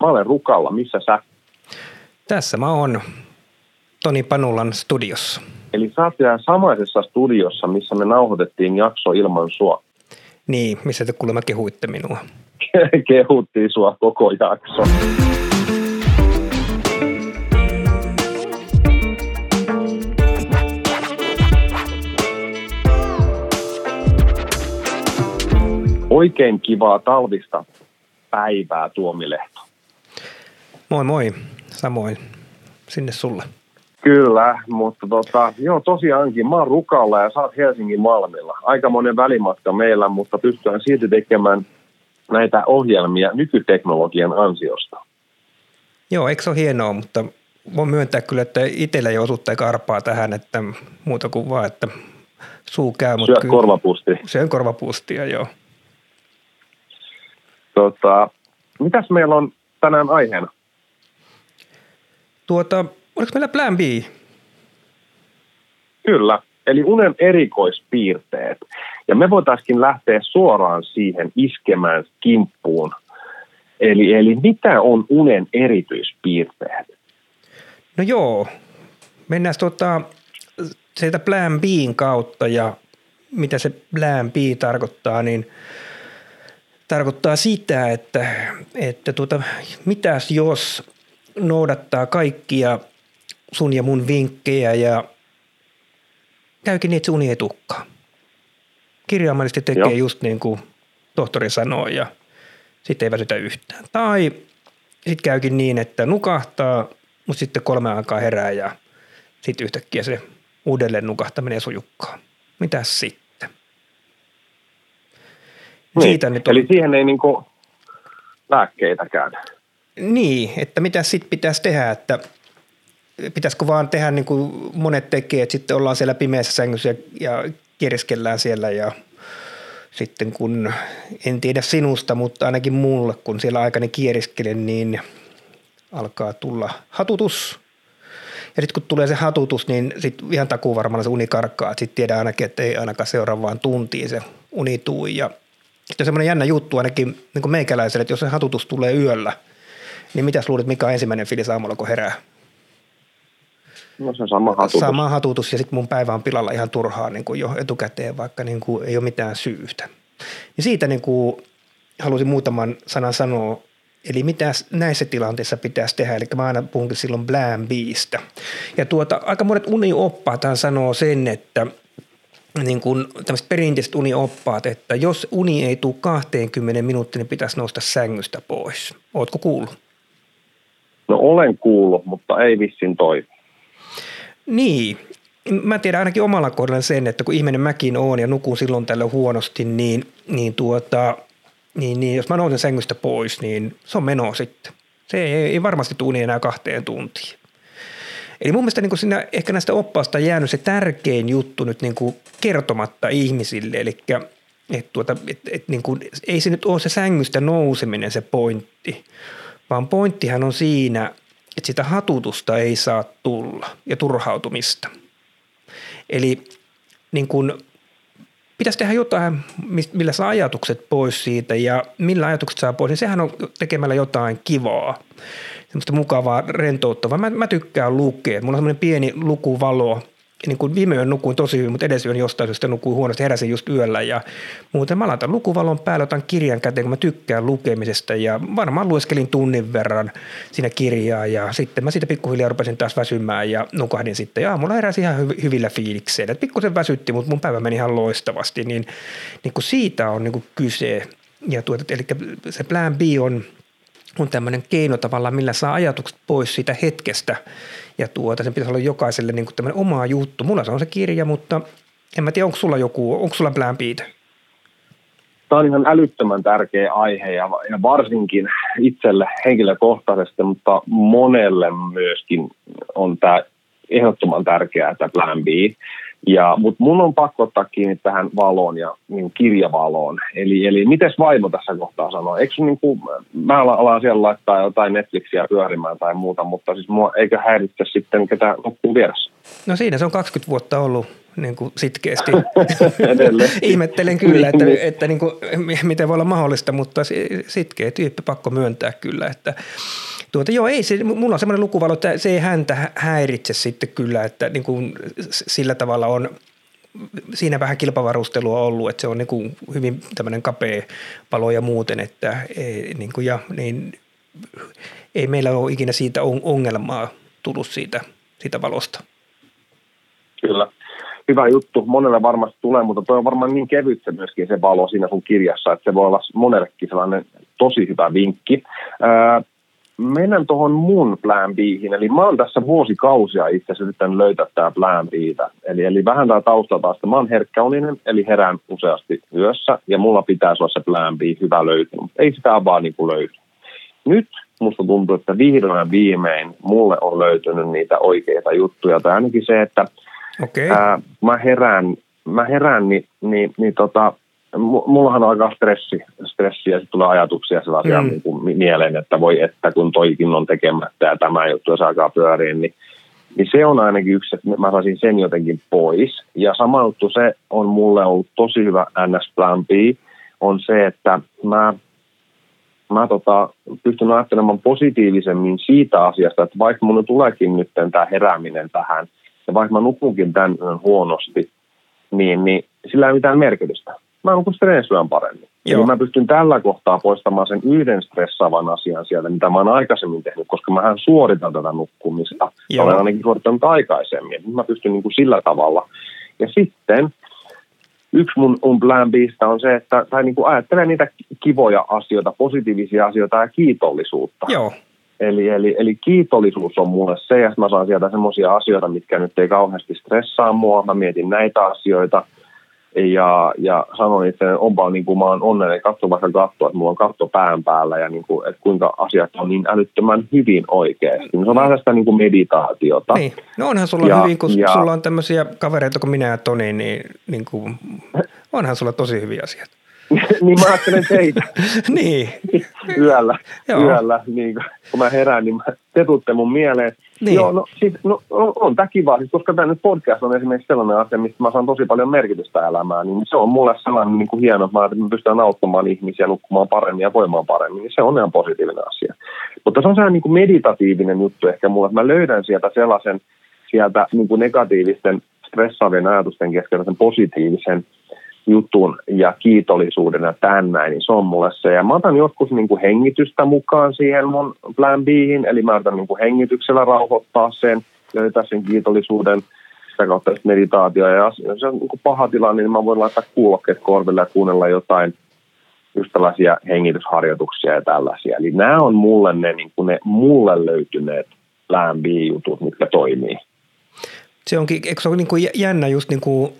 Mä olen Rukalla, missä sä? Tässä mä oon Toni Panulan studiossa. Eli sä oot samaisessa studiossa, missä me nauhoitettiin jakso ilman sua. Niin, missä te kuulemma kehuitte minua. Kehuttiin sua koko jakso. Oikein kivaa talvista päivää Tuomilehto. Moi moi, samoin sinne sulle. Kyllä, mutta tota, joo tosiaankin mä oon Rukalla ja sä oot Helsingin Malmilla. Aika monen välimatka meillä, mutta pystytään silti tekemään näitä ohjelmia nykyteknologian ansiosta. Joo, eikö se ole hienoa, mutta voin myöntää kyllä, että itsellä ei osuutta eikä arpaa tähän, että muuta kuin vaan, että suu käy. Mutta korvapusti. Syön korvapustia, joo. Tota, mitäs meillä on tänään aiheena? Tuota, oliko meillä plan B? Kyllä, eli unen erikoispiirteet. Ja me voitaisiin lähteä suoraan siihen iskemään kimppuun. Eli, eli mitä on unen erityispiirteet? No joo, mennään tuota, sieltä plan Bin kautta ja mitä se plan B tarkoittaa, niin tarkoittaa sitä, että, että tuota, mitäs jos noudattaa kaikkia sun ja mun vinkkejä ja käykin niin, että se uni ei tukkaa. Kirjaimellisesti tekee Joo. just niin kuin tohtori sanoi ja sitten ei väsytä yhtään. Tai sitten käykin niin, että nukahtaa, mutta sitten kolme aikaa herää ja sitten yhtäkkiä se uudelleen nukahtaminen sujukkaa. Mitäs sitten? Niin. Siitä nyt on... Eli siihen ei niinku lääkkeitä käydä. Niin, että mitä sitten pitäisi tehdä, että pitäisikö vaan tehdä niin kuin monet tekee, että sitten ollaan siellä pimeässä sängyssä ja, kierskellään siellä ja sitten kun, en tiedä sinusta, mutta ainakin mulle, kun siellä aikani kieriskelen, niin alkaa tulla hatutus. Ja sitten kun tulee se hatutus, niin sitten ihan takuu varmaan se uni karkkaa. Sitten tiedään ainakin, että ei ainakaan seuraavaan tuntiin se uni tuu. Ja sitten on semmoinen jännä juttu ainakin niin kuin meikäläiselle, että jos se hatutus tulee yöllä – niin mitä luulet, mikä on ensimmäinen fiilis aamulla, kun herää? No se sama hatutus. Sama hatutus ja sitten mun päivä on pilalla ihan turhaa niin kuin jo etukäteen, vaikka niin kuin ei ole mitään syytä. Ja siitä niin kuin halusin muutaman sanan sanoa, eli mitä näissä tilanteissa pitäisi tehdä. Eli mä aina puhunkin silloin plan Bistä. Ja tuota, aika monet unioppaat sanoo sen, että niin kuin tämmöiset perinteiset unioppaat, että jos uni ei tule 20 minuuttia, niin pitäisi nousta sängystä pois. Ootko kuullut? No olen kuullut, mutta ei vissin toi. Niin, mä tiedän ainakin omalla kohdalla sen, että kun ihminen mäkin on ja nukun silloin tällä huonosti, niin, niin, tuota, niin, niin jos mä nousen sängystä pois, niin se on meno sitten. Se ei, ei varmasti tule enää kahteen tuntiin. Eli mun mielestä niin kuin siinä ehkä näistä oppaasta jäänyt se tärkein juttu nyt niin kuin kertomatta ihmisille, eli että tuota, et, et niin kuin, ei se nyt ole se sängystä nouseminen se pointti, vaan pointtihan on siinä, että sitä hatutusta ei saa tulla ja turhautumista. Eli niin kun, pitäisi tehdä jotain, millä saa ajatukset pois siitä ja millä ajatukset saa pois, niin sehän on tekemällä jotain kivaa, semmoista mukavaa, rentouttavaa. Mä, mä tykkään lukea. Mulla on semmoinen pieni lukuvalo – niin kuin viime yön nukuin tosi hyvin, mutta edes yön jostain syystä nukuin huonosti, heräsin just yöllä ja muuten mä laitan lukuvalon päälle, otan kirjan käteen, kun mä tykkään lukemisesta ja varmaan lueskelin tunnin verran siinä kirjaa ja sitten mä siitä pikkuhiljaa rupesin taas väsymään ja nukahdin sitten ja aamulla heräsin ihan hy- hyvillä fiilikseillä. Pikkusen väsytti, mutta mun päivä meni ihan loistavasti, niin, niin kuin siitä on niin kuin kyse. Ja tuota, eli se plan B on, on tämmöinen keino tavallaan, millä saa ajatukset pois siitä hetkestä ja tuota, sen pitäisi olla jokaiselle niin kuin oma juttu. Mulla se on se kirja, mutta en mä tiedä, onko sulla joku, onko sulla plan Beat? Tämä on ihan älyttömän tärkeä aihe ja, ja varsinkin itselle henkilökohtaisesti, mutta monelle myöskin on tämä ehdottoman tärkeää, tämä plan B. Ja, mutta mun on pakko ottaa kiinni tähän valoon ja niin kirjavaloon. Eli, eli miten vaimo tässä kohtaa sanoo? Eikö niin kuin, mä alan siellä laittaa jotain Netflixiä pyörimään tai muuta, mutta siis mua eikö häiritse sitten ketä loppuu vieressä? No siinä se on 20 vuotta ollut niin kuin sitkeästi. Ihmettelen kyllä, että, niin. että niin kuin, miten voi olla mahdollista, mutta sitkeä tyyppi pakko myöntää kyllä, että Tuota, joo, ei se, mulla on semmoinen lukuvalo, että se ei häntä häiritse sitten kyllä, että niin kuin sillä tavalla on siinä vähän kilpavarustelua ollut, että se on niin kuin hyvin tämmöinen kapea palo ja muuten, että ei, niin kuin, ja, niin, ei meillä ole ikinä siitä ongelmaa tullut siitä, siitä valosta. Kyllä. Hyvä juttu. Monelle varmasti tulee, mutta tuo on varmaan niin kevyt se myöskin se valo siinä sun kirjassa, että se voi olla monellekin sellainen tosi hyvä vinkki. Ää, mennään tuohon mun plan Bihin. Eli mä oon tässä vuosikausia itse asiassa yrittänyt löytää tämä plan Bitä. Eli, eli vähän tämä tausta taas, että mä oon herkkäuninen, eli herään useasti yössä, ja mulla pitäisi olla se plan B hyvä löytyä, mutta ei sitä vaan niin kuin löydy. Nyt musta tuntuu, että vihdoin ja viimein mulle on löytynyt niitä oikeita juttuja, tai ainakin se, että okay. ää, mä herään, mä herään niin, niin, niin tota, mullahan on aika stressi, stressi ja sitten tulee ajatuksia sellaisia mm. niin kuin mieleen, että voi että kun toikin on tekemättä ja tämä juttu jos alkaa pyöriä, niin, niin se on ainakin yksi, että mä saisin sen jotenkin pois. Ja sama juttu se on mulle ollut tosi hyvä NS Plan B, on se, että mä, mä tota, pystyn ajattelemaan positiivisemmin siitä asiasta, että vaikka mun tuleekin nyt tämä herääminen tähän, ja vaikka mä nukunkin tämän huonosti, niin, niin sillä ei mitään merkitystä mä nukun stressyön paremmin. Joo. Eli mä pystyn tällä kohtaa poistamaan sen yhden stressaavan asian sieltä, mitä mä oon aikaisemmin tehnyt, koska mä suoritan tätä nukkumista. Joo. Olen ainakin suorittanut aikaisemmin. Nyt mä pystyn niin kuin sillä tavalla. Ja sitten yksi mun, mun plan Bistä on se, että tai niin kuin ajattelee niitä kivoja asioita, positiivisia asioita ja kiitollisuutta. Joo. Eli, eli, eli kiitollisuus on mulle se, että mä saan sieltä semmoisia asioita, mitkä nyt ei kauheasti stressaa mua. Mä mietin näitä asioita – ja, ja sanoin itse, että onpa niin kuin mä oon onnellinen, katso vaikka katsoa, että mulla on katto pään päällä ja niin kuin, että kuinka asiat on niin älyttömän hyvin oikeasti. Se on vähän sitä niin kuin meditaatiota. Niin. No onhan sulla ja, hyvin, kun ja, sulla on tämmöisiä kavereita kuin minä ja Toni, niin, niin kuin, onhan sulla tosi hyviä asioita. niin mä ajattelen teitä. niin. yöllä, yöllä niin kun mä herään, niin mä, te tutte mun mieleen. Niin. Joo, no, sit, no on, on tämä kiva, siis, koska tämä nyt podcast on esimerkiksi sellainen asia, mistä mä saan tosi paljon merkitystä elämään, niin se on mulle sellainen niin kuin hieno, että mä, että mä pystyn auttamaan ihmisiä nukkumaan paremmin ja voimaan paremmin, niin se on ihan positiivinen asia. Mutta se on sellainen niin kuin meditatiivinen juttu ehkä mulle, että mä löydän sieltä sellaisen sieltä niin kuin negatiivisten stressaavien ajatusten keskellä sen positiivisen jutun ja kiitollisuuden ja tämän näin, niin se on mulle se. Ja mä otan joskus niin kuin hengitystä mukaan siihen mun plan Bihin, eli mä otan niin kuin hengityksellä rauhoittaa sen, löytää sen kiitollisuuden, sitä kautta meditaatio. Ja jos on niin kuin paha tilanne, niin mä voin laittaa kuulokkeet korville ja kuunnella jotain just tällaisia hengitysharjoituksia ja tällaisia. Eli nämä on mulle ne, niin kuin ne mulle löytyneet plan B-jutut, mitkä toimii. Se onkin, eikö se ole niin kuin jännä just niin kuin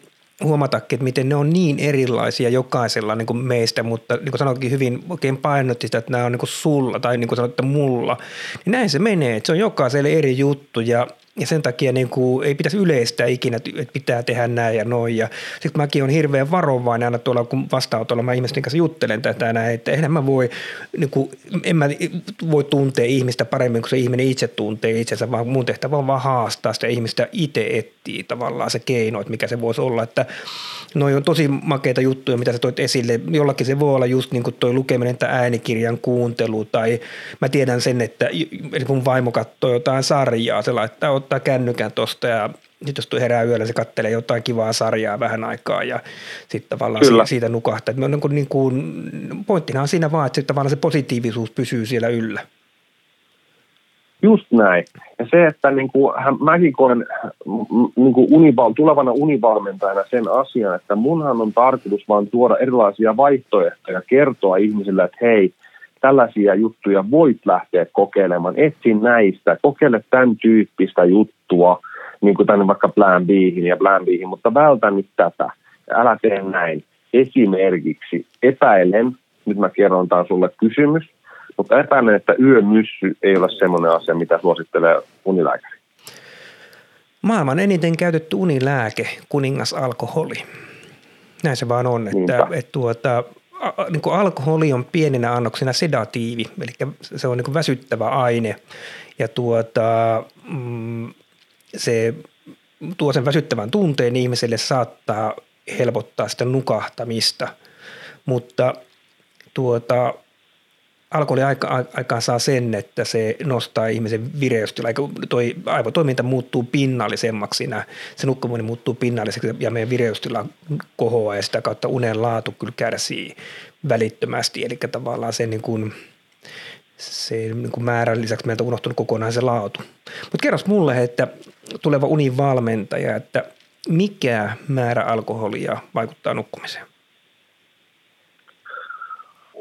huomatakin, että miten ne on niin erilaisia jokaisella niin kuin meistä, mutta niin kuin sanoinkin hyvin, oikein painotti sitä, että nämä on niin kuin sulla tai niin kuin sanoitte mulla, niin näin se menee, että se on jokaiselle eri juttu ja ja sen takia niin kuin, ei pitäisi yleistää ikinä, että pitää tehdä näin ja noin. Ja sitten mäkin on hirveän varovainen aina tuolla, kun vastaanotolla mä ihmisten kanssa juttelen tätä näin, että eihän mä voi, niin kuin, en mä voi tuntea ihmistä paremmin kuin se ihminen itse tuntee itsensä, vaan mun tehtävä on vaan haastaa sitä ihmistä itse etsii tavallaan se keino, että mikä se voisi olla. Että noi on tosi makeita juttuja, mitä sä toit esille. Jollakin se voi olla just niin kuin toi lukeminen tai äänikirjan kuuntelu tai mä tiedän sen, että mun vaimo katsoo jotain sarjaa, se laittaa ottaa kännykän tuosta ja nyt jos herää yöllä, se kattelee jotain kivaa sarjaa vähän aikaa ja sitten tavallaan Kyllä. siitä nukahtaa. Että niin kuin, niin kuin, pointtina on siinä vaan, että tavallaan se positiivisuus pysyy siellä yllä. Just näin. Ja se, että niin kuin, mäkin koen niin kuin unival, tulevana univalmentajana sen asian, että munhan on tarkoitus vaan tuoda erilaisia vaihtoehtoja, kertoa ihmisille, että hei, tällaisia juttuja voit lähteä kokeilemaan. Etsin näistä, kokeile tämän tyyppistä juttua, niin kuin tänne vaikka Plan Bihin ja Plan Bihin, mutta vältä nyt tätä. Älä tee näin. Esimerkiksi epäilen, nyt mä kerron taas sulle kysymys, mutta epäilen, että yömyssy ei ole semmoinen asia, mitä suosittelee unilääkäri. Maailman eniten käytetty unilääke, kuningasalkoholi. Näin se vaan on, että, että tuota, niin kuin alkoholi on pienenä annoksena sedatiivi, eli se on niin kuin väsyttävä aine. Ja tuota, mm, se tuo sen väsyttävän tunteen ihmiselle, saattaa helpottaa sitä nukahtamista, mutta tuota, alkoholi aika, aikaan saa sen, että se nostaa ihmisen vireystila, toi aivotoiminta muuttuu pinnallisemmaksi siinä, se nukkuminen muuttuu pinnalliseksi ja meidän vireystila kohoaa ja sitä kautta unen laatu kyllä kärsii välittömästi, eli tavallaan se niin kuin, se niin kuin määrän lisäksi meiltä on unohtunut kokonaan se laatu. Mutta kerros mulle, että tuleva univalmentaja, että mikä määrä alkoholia vaikuttaa nukkumiseen?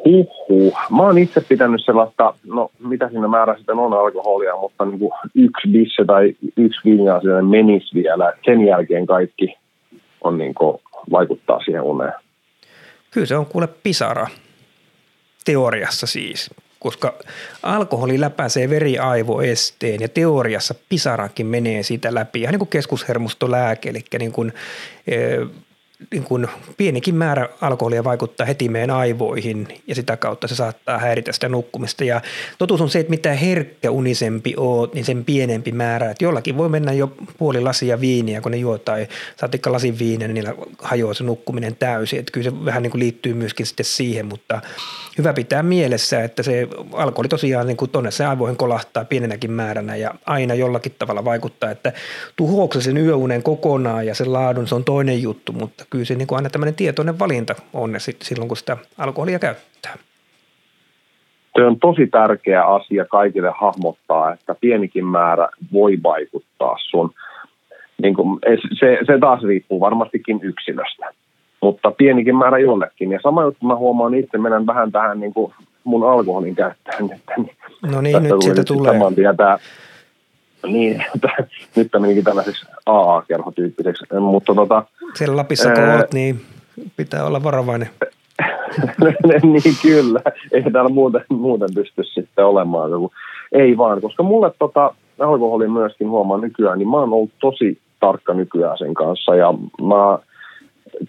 Huhhuh. Mä oon itse pitänyt sellaista, no mitä siinä määrä sitten on alkoholia, mutta niin kuin yksi bisse tai yksi vinja menisi vielä. Sen jälkeen kaikki on niin kuin, vaikuttaa siihen uneen. Kyllä se on kuule pisara. Teoriassa siis koska alkoholi läpäisee veriaivoesteen ja teoriassa pisarakin menee siitä läpi. Ihan niin kuin keskushermostolääke, eli niin kuin, eh, niin kuin pienikin määrä alkoholia vaikuttaa heti meidän aivoihin ja sitä kautta se saattaa häiritä sitä nukkumista. Ja totuus on se, että mitä herkkä unisempi oot, niin sen pienempi määrä. Että jollakin voi mennä jo puoli lasia viiniä, kun ne juo tai saatikka lasin viiniä, niin niillä hajoaa se nukkuminen täysin. Että kyllä se vähän niin kuin liittyy myöskin sitten siihen, mutta hyvä pitää mielessä, että se alkoholi tosiaan niin kuin tonne se aivoihin kolahtaa pienenäkin määränä ja aina jollakin tavalla vaikuttaa, että tuhoako sen yöunen kokonaan ja sen laadun, se on toinen juttu, mutta kyllä se niin kuin aina tämmöinen tietoinen valinta on silloin, kun sitä alkoholia käyttää. Se on tosi tärkeä asia kaikille hahmottaa, että pienikin määrä voi vaikuttaa sun. Niin kuin, se, se taas riippuu varmastikin yksilöstä, mutta pienikin määrä jollekin. Ja sama juttu mä huomaan itse, menen vähän tähän niin kuin mun alkoholin käyttöön. Niin no niin, nyt sieltä tulee. Saman tietää, niin, nyt menikin tällaiseksi AA-kerhotyyppiseksi, mutta tota, siellä Lapissa kun olet, niin pitää olla varovainen. niin kyllä, ei täällä muuten, muuten pysty sitten olemaan. Ei vaan, koska mulle tota, alkoholi myöskin huomaa nykyään, niin mä oon ollut tosi tarkka nykyään sen kanssa ja mä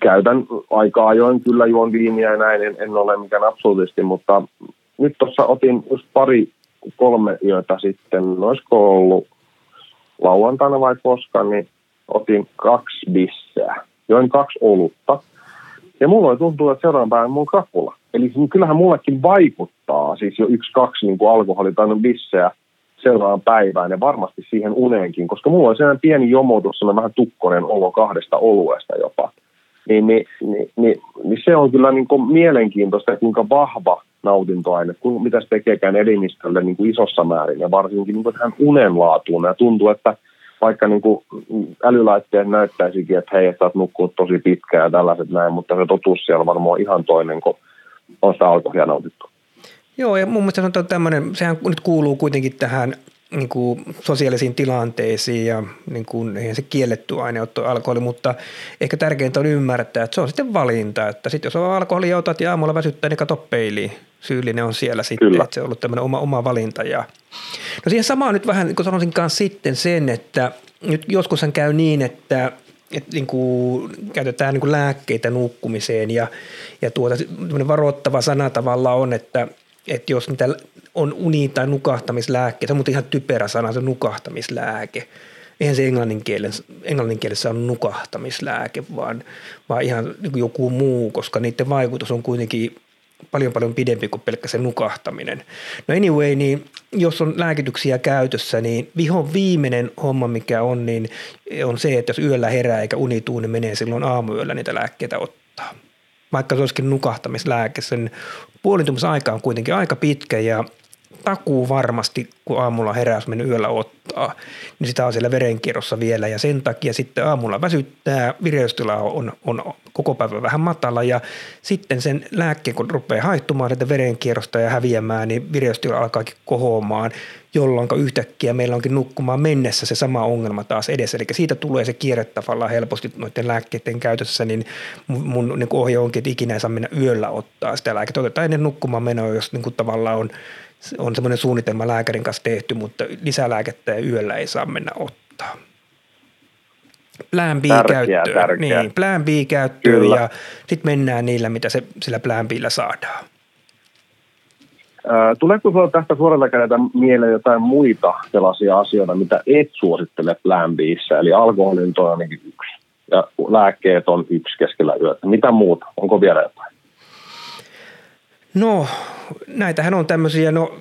käytän aika ajoin kyllä juon viiniä ja näin, en, en ole mikään absoluutisti, mutta nyt tuossa otin just pari kolme yötä sitten, olisiko ollut lauantaina vai koska, niin otin kaksi bisseä join kaksi olutta. Ja mulla tuntuu, että seuraavan päivän mun krapula. Eli kyllähän mullekin vaikuttaa siis jo yksi, kaksi niin kuin alkoholi tai bissejä seuraavan päivään ja varmasti siihen uneenkin, koska mulla on sellainen pieni jomotus, sellainen vähän tukkonen olo kahdesta oluesta jopa. Niin, niin, niin, niin, niin se on kyllä niin kuin mielenkiintoista, kuinka vahva nautintoaine, kuinka, mitä se tekeekään elimistölle niin kuin isossa määrin ja varsinkin niin kuin tähän unenlaatuun. Ja tuntuu, että vaikka niin kuin älylaitteet näyttäisikin, että hei, että olet nukkunut tosi pitkään ja tällaiset näin, mutta se totuus siellä varmaan on ihan toinen, kun on sitä alkoholia nautittu. Joo, ja mun mielestä on tämmöinen, sehän nyt kuuluu kuitenkin tähän niin kuin sosiaalisiin tilanteisiin ja niin kuin, eihän se kielletty aine ole alkoholi, mutta ehkä tärkeintä on ymmärtää, että se on sitten valinta, että sitten jos on alkoholi ja otat ja aamulla väsyttää, niin kato peiliin. Syyllinen on siellä sitten, Kyllä. että se on ollut tämmöinen oma, oma valinta. Ja... No siihen samaan nyt vähän, kun sanoisin kanssa sitten sen, että nyt joskushan käy niin, että että niin kuin käytetään niin kuin lääkkeitä nukkumiseen ja, ja tuota, varoittava sana tavalla on, että, että jos niitä on uni- tai nukahtamislääke, se on ihan typerä sana, se nukahtamislääke. Eihän se englannin, kielen, englannin kielessä on nukahtamislääke, vaan, vaan ihan niin joku muu, koska niiden vaikutus on kuitenkin paljon paljon pidempi kuin pelkkä se nukahtaminen. No anyway, niin jos on lääkityksiä käytössä, niin vihon viimeinen homma, mikä on, niin on se, että jos yöllä herää eikä unituu, niin menee silloin aamuyöllä niitä lääkkeitä ottaa. Vaikka se olisikin nukahtamislääke, sen puolintumisaika on kuitenkin aika pitkä ja takuu varmasti, kun aamulla heräys mennyt yöllä ottaa, niin sitä on siellä verenkierrossa vielä ja sen takia sitten aamulla väsyttää, vireystila on, on koko päivä vähän matala ja sitten sen lääkkeen, kun rupeaa haittumaan että verenkierrosta ja häviämään, niin vireystila alkaakin kohoamaan, jolloin yhtäkkiä meillä onkin nukkumaan mennessä se sama ongelma taas edessä. Eli siitä tulee se kierre tavallaan helposti noiden lääkkeiden käytössä, niin mun niin ohje onkin, että ikinä ei saa mennä yöllä ottaa sitä lääkettä. Otetaan ennen nukkumaan menoa, jos niin tavallaan on on semmoinen suunnitelma lääkärin kanssa tehty, mutta lisälääkettä yöllä ei saa mennä ottaa. Plan B käyttöön. Niin, plan B käyttöön Kyllä. ja sitten mennään niillä, mitä se, sillä plan Bllä saadaan. Tuleeko sinulla tästä suoralta kädeltä mieleen jotain muita sellaisia asioita, mitä et suosittele Plan Bissä? Eli alkoholin on ainakin yksi ja lääkkeet on yksi keskellä yötä. Mitä muuta? Onko vielä jotain? No, näitähän on tämmöisiä, no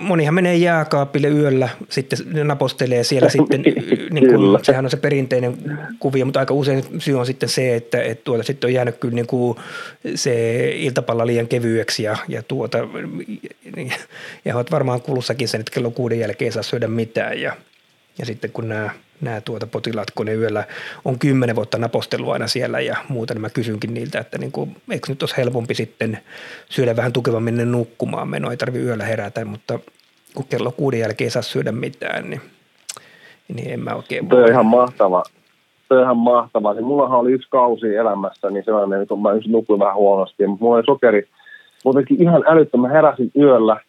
monihan menee jääkaapille yöllä, sitten napostelee siellä sitten, niin kuin, sehän on se perinteinen kuvio, mutta aika usein syy on sitten se, että, että tuota, sitten on jäänyt kyllä niin kuin se iltapalla liian kevyeksi ja, ja, tuota, ja olet varmaan kulussakin sen, että kello kuuden jälkeen ei saa syödä mitään ja, ja sitten kun nämä nämä tuota potilaat, kun ne yöllä on kymmenen vuotta napostellut aina siellä ja muuta, niin mä kysynkin niiltä, että niin kuin, eikö nyt olisi helpompi sitten syödä vähän tukevammin ne nukkumaan meno, ei tarvitse yöllä herätä, mutta kun kello kuuden jälkeen ei saa syödä mitään, niin, niin en mä oikein. Tuo on ihan mahtava. Tuo on ihan mahtavaa. Niin mullahan oli yksi kausi elämässä, niin sellainen, kun mä nukuin vähän huonosti, mutta mulla oli sokeri, muutenkin ihan älyttömän heräsin yöllä,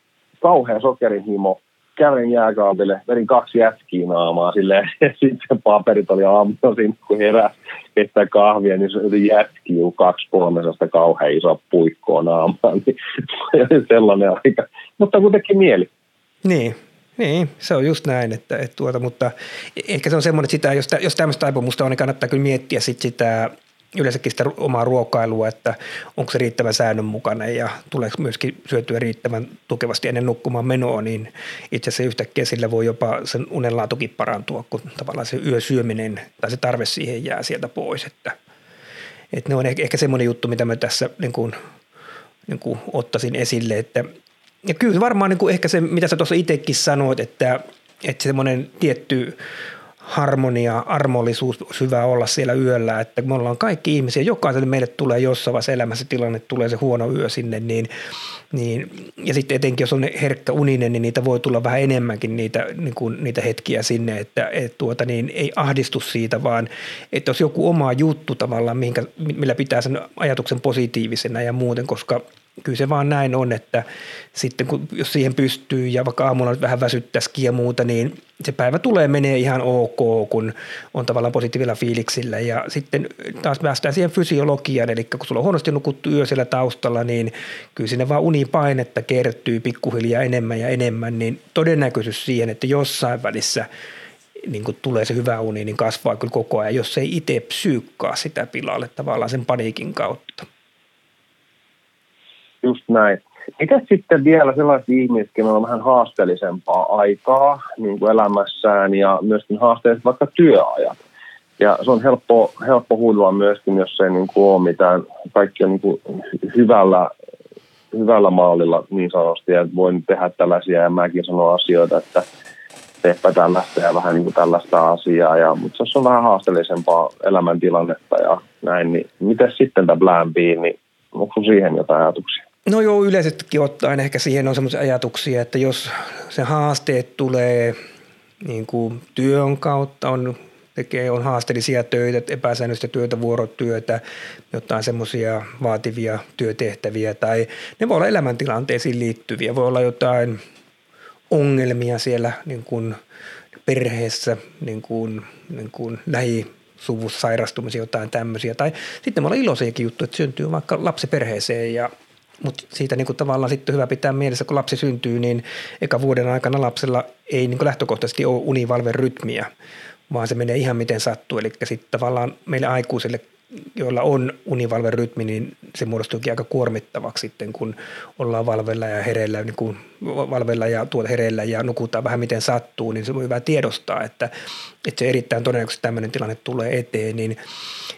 kauhean sokerihimo, kävelin jääkaapille, vedin kaksi jätkiä naamaa silleen, ja sitten paperit oli aamuisin, kun heräsi keittää kahvia, niin se oli jätkiä kaksi kolmesasta kauhean iso puikkoa naamaan, niin sellainen aika, mutta kuitenkin mieli. Niin, niin, se on just näin, että, että tuota, mutta ehkä se on semmoinen, että sitä, jos, jos tämmöistä taipumusta on, niin kannattaa kyllä miettiä sit sitä yleensäkin sitä omaa ruokailua, että onko se riittävän säännönmukainen ja tuleeko myöskin syötyä riittävän tukevasti ennen nukkumaan menoa, niin itse asiassa yhtäkkiä sillä voi jopa sen unenlaatukin parantua, kun tavallaan se yösyöminen tai se tarve siihen jää sieltä pois. Että, että ne on ehkä semmoinen juttu, mitä mä tässä niin kuin, niin kuin ottaisin esille, että ja kyllä varmaan niin kuin ehkä se, mitä sä tuossa itsekin sanoit, että, että semmoinen tietty harmonia, armollisuus hyvä olla siellä yöllä, että me ollaan kaikki ihmisiä, jokaiselle meille tulee jossain vaiheessa elämässä tilanne, tulee se huono yö sinne, niin, niin ja sitten etenkin jos on herkkä uninen, niin niitä voi tulla vähän enemmänkin niitä, niin kuin, niitä hetkiä sinne, että et tuota, niin ei ahdistu siitä, vaan että jos joku oma juttu tavallaan, mihinkä, millä pitää sen ajatuksen positiivisena ja muuten, koska kyllä se vaan näin on, että sitten kun, jos siihen pystyy ja vaikka aamulla nyt vähän väsyttäisikin ja muuta, niin se päivä tulee menee ihan ok, kun on tavallaan positiivilla fiiliksillä ja sitten taas päästään siihen fysiologiaan, eli kun sulla on huonosti nukuttu yö siellä taustalla, niin kyllä sinne vaan unipainetta kertyy pikkuhiljaa enemmän ja enemmän, niin todennäköisyys siihen, että jossain välissä niin kun tulee se hyvä uni, niin kasvaa kyllä koko ajan, jos ei itse psyykkaa sitä pilalle tavallaan sen paniikin kautta. Just näin. Mitä sitten vielä sellaiset ihmiset, joilla on vähän haasteellisempaa aikaa niin kuin elämässään ja myöskin haasteelliset vaikka työajat? Ja se on helppo, helppo huilua myöskin, jos ei niin kuin ole mitään, kaikki on niin kuin hyvällä, hyvällä maalilla niin sanotusti, että voin tehdä tällaisia ja mäkin sanon asioita, että teepä tällaista ja vähän niin kuin tällaista asiaa, ja, mutta jos on vähän haasteellisempaa elämäntilannetta ja näin, niin miten sitten tämä Plan B, niin onko siihen jotain ajatuksia? No joo, yleisestikin ottaen ehkä siihen on sellaisia ajatuksia, että jos se haasteet tulee niin kuin työn kautta, on, tekee, on haasteellisia töitä, epäsäännöllistä työtä, vuorotyötä, jotain semmoisia vaativia työtehtäviä tai ne voi olla elämäntilanteisiin liittyviä, voi olla jotain ongelmia siellä niin kuin perheessä, niin kuin, niin kuin lähi suvussa sairastumisia, jotain tämmöisiä. Tai sitten me ollaan iloisiakin juttuja, että syntyy vaikka lapsi perheeseen ja mutta siitä niin tavallaan sitten hyvä pitää mielessä, kun lapsi syntyy, niin eka vuoden aikana lapsella ei niin lähtökohtaisesti ole univalven rytmiä, vaan se menee ihan miten sattuu. Eli sitten tavallaan meille aikuisille, joilla on univalven rytmi, niin se muodostuukin aika kuormittavaksi sitten, kun ollaan valvella ja hereillä, niin valvella ja tuolla hereillä ja nukutaan vähän miten sattuu, niin se on hyvä tiedostaa, että, että se erittäin todennäköisesti tämmöinen tilanne tulee eteen. Niin,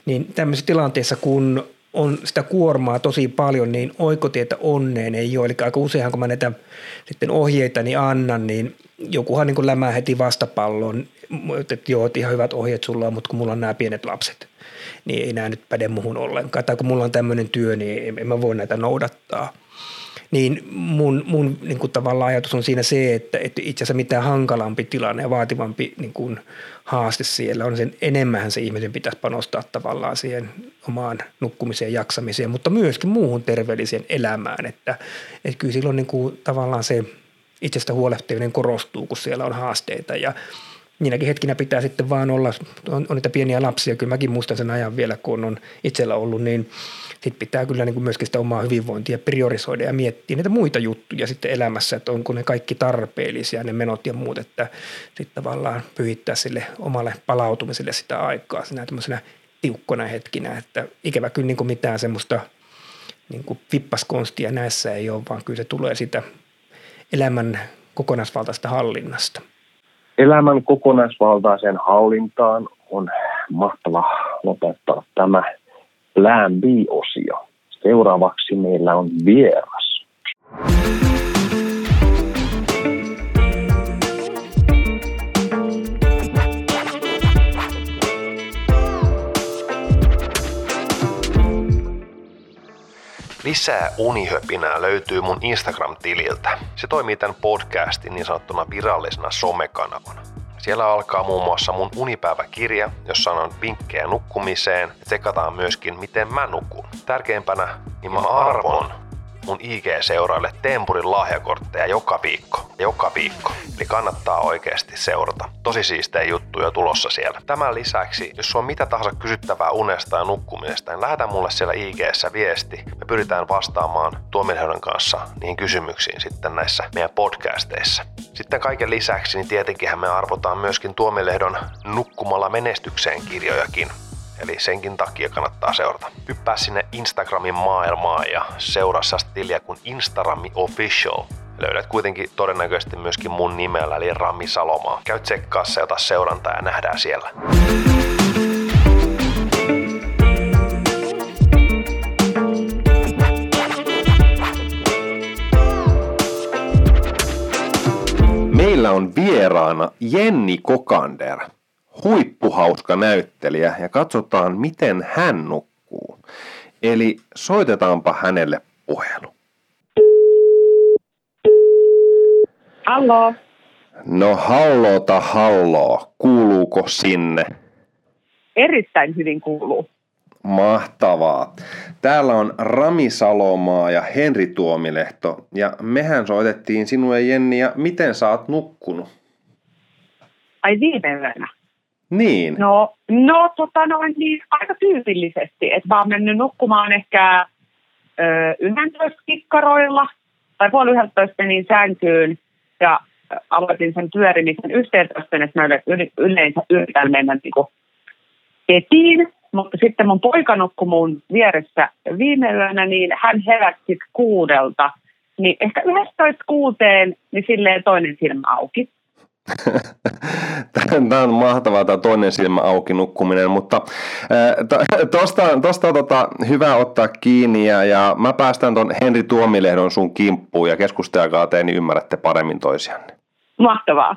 niin tämmöisessä tilanteessa, kun on sitä kuormaa tosi paljon, niin oikotietä onneen ei ole. Eli aika useinhan, kun mä näitä sitten ohjeita niin annan, niin jokuhan niin lämää heti vastapallon, että joo, että ihan hyvät ohjeet sulla on, mutta kun mulla on nämä pienet lapset, niin ei nämä nyt päde muhun ollenkaan. Tai kun mulla on tämmöinen työ, niin en mä voi näitä noudattaa niin mun, mun niin kuin tavallaan ajatus on siinä se, että, että itse asiassa mitä hankalampi tilanne ja vaativampi niin kuin haaste siellä on, sen enemmän se ihmisen pitäisi panostaa tavallaan siihen omaan nukkumiseen, jaksamiseen, mutta myöskin muuhun terveelliseen elämään, että, että kyllä silloin niin kuin tavallaan se itsestä huolehtiminen korostuu, kun siellä on haasteita. Ja niinäkin hetkinä pitää sitten vaan olla, on, on niitä pieniä lapsia, kyllä mäkin muistan sen ajan vielä, kun on itsellä ollut, niin sitten pitää kyllä niin kuin myöskin sitä omaa hyvinvointia priorisoida ja miettiä niitä muita juttuja sitten elämässä, että onko ne kaikki tarpeellisia, ne menot ja muut, että sitten tavallaan pyhittää sille omalle palautumiselle sitä aikaa sinä tämmöisenä tiukkona hetkinä, että ikävä kyllä niin kuin mitään semmoista niin kuin vippaskonstia näissä ei ole, vaan kyllä se tulee sitä elämän kokonaisvaltaista hallinnasta. Elämän kokonaisvaltaiseen hallintaan on mahtava lopettaa tämä Plan B-osio. Seuraavaksi meillä on vieras. Lisää unihöpinää löytyy mun Instagram-tililtä. Se toimii tämän podcastin niin sanottuna virallisena somekanavana. Siellä alkaa muun muassa mun unipäiväkirja, jossa on vinkkejä nukkumiseen. Ja tsekataan myöskin, miten mä nukun. Tärkeimpänä, niin mä arvon mun IG-seuraille Tempurin lahjakortteja joka viikko. Joka viikko. Eli kannattaa oikeasti seurata. Tosi siistejä juttuja tulossa siellä. Tämän lisäksi, jos on mitä tahansa kysyttävää unesta ja nukkumisesta, niin lähetä mulle siellä IG-ssä viesti. Me pyritään vastaamaan Tuomilheudan kanssa niihin kysymyksiin sitten näissä meidän podcasteissa. Sitten kaiken lisäksi, niin tietenkin me arvotaan myöskin Tuomilehdon Nukkumalla menestykseen kirjojakin. Eli senkin takia kannattaa seurata. Hyppää sinne Instagramin maailmaan ja seuraa tiliä kuin Instarami Official. Löydät kuitenkin todennäköisesti myöskin mun nimellä eli Rami Salomaa. Käy tsekkaassa ja ota seurantaa ja nähdään siellä. Meillä on vieraana Jenni Kokander – huippuhauska näyttelijä ja katsotaan, miten hän nukkuu. Eli soitetaanpa hänelle puhelu. Hallo. No hallota halloo, kuuluuko sinne? Erittäin hyvin kuuluu. Mahtavaa. Täällä on Rami Salomaa ja Henri Tuomilehto ja mehän soitettiin sinua Jenni ja miten sä oot nukkunut? Ai viime yönä. Niin. No, no tota noin, niin aika tyypillisesti. Että mä oon mennyt nukkumaan ehkä ö, 11 kikkaroilla tai puoli 11 menin sänkyyn ja aloitin sen pyörimisen 11, että mä yleensä yritän mennä niin etiin. Mutta sitten mun poika nukkui mun vieressä viime yönä, niin hän herätti kuudelta. Niin ehkä 11 kuuteen, niin silleen toinen silmä auki. Tämä on mahtavaa tämä toinen silmä auki nukkuminen, mutta tuosta tosta, tota, hyvä ottaa kiinni ja, ja mä päästän tuon Henri Tuomilehdon sun kimppuun ja keskustelkaa te, niin ymmärrätte paremmin toisianne. Mahtavaa.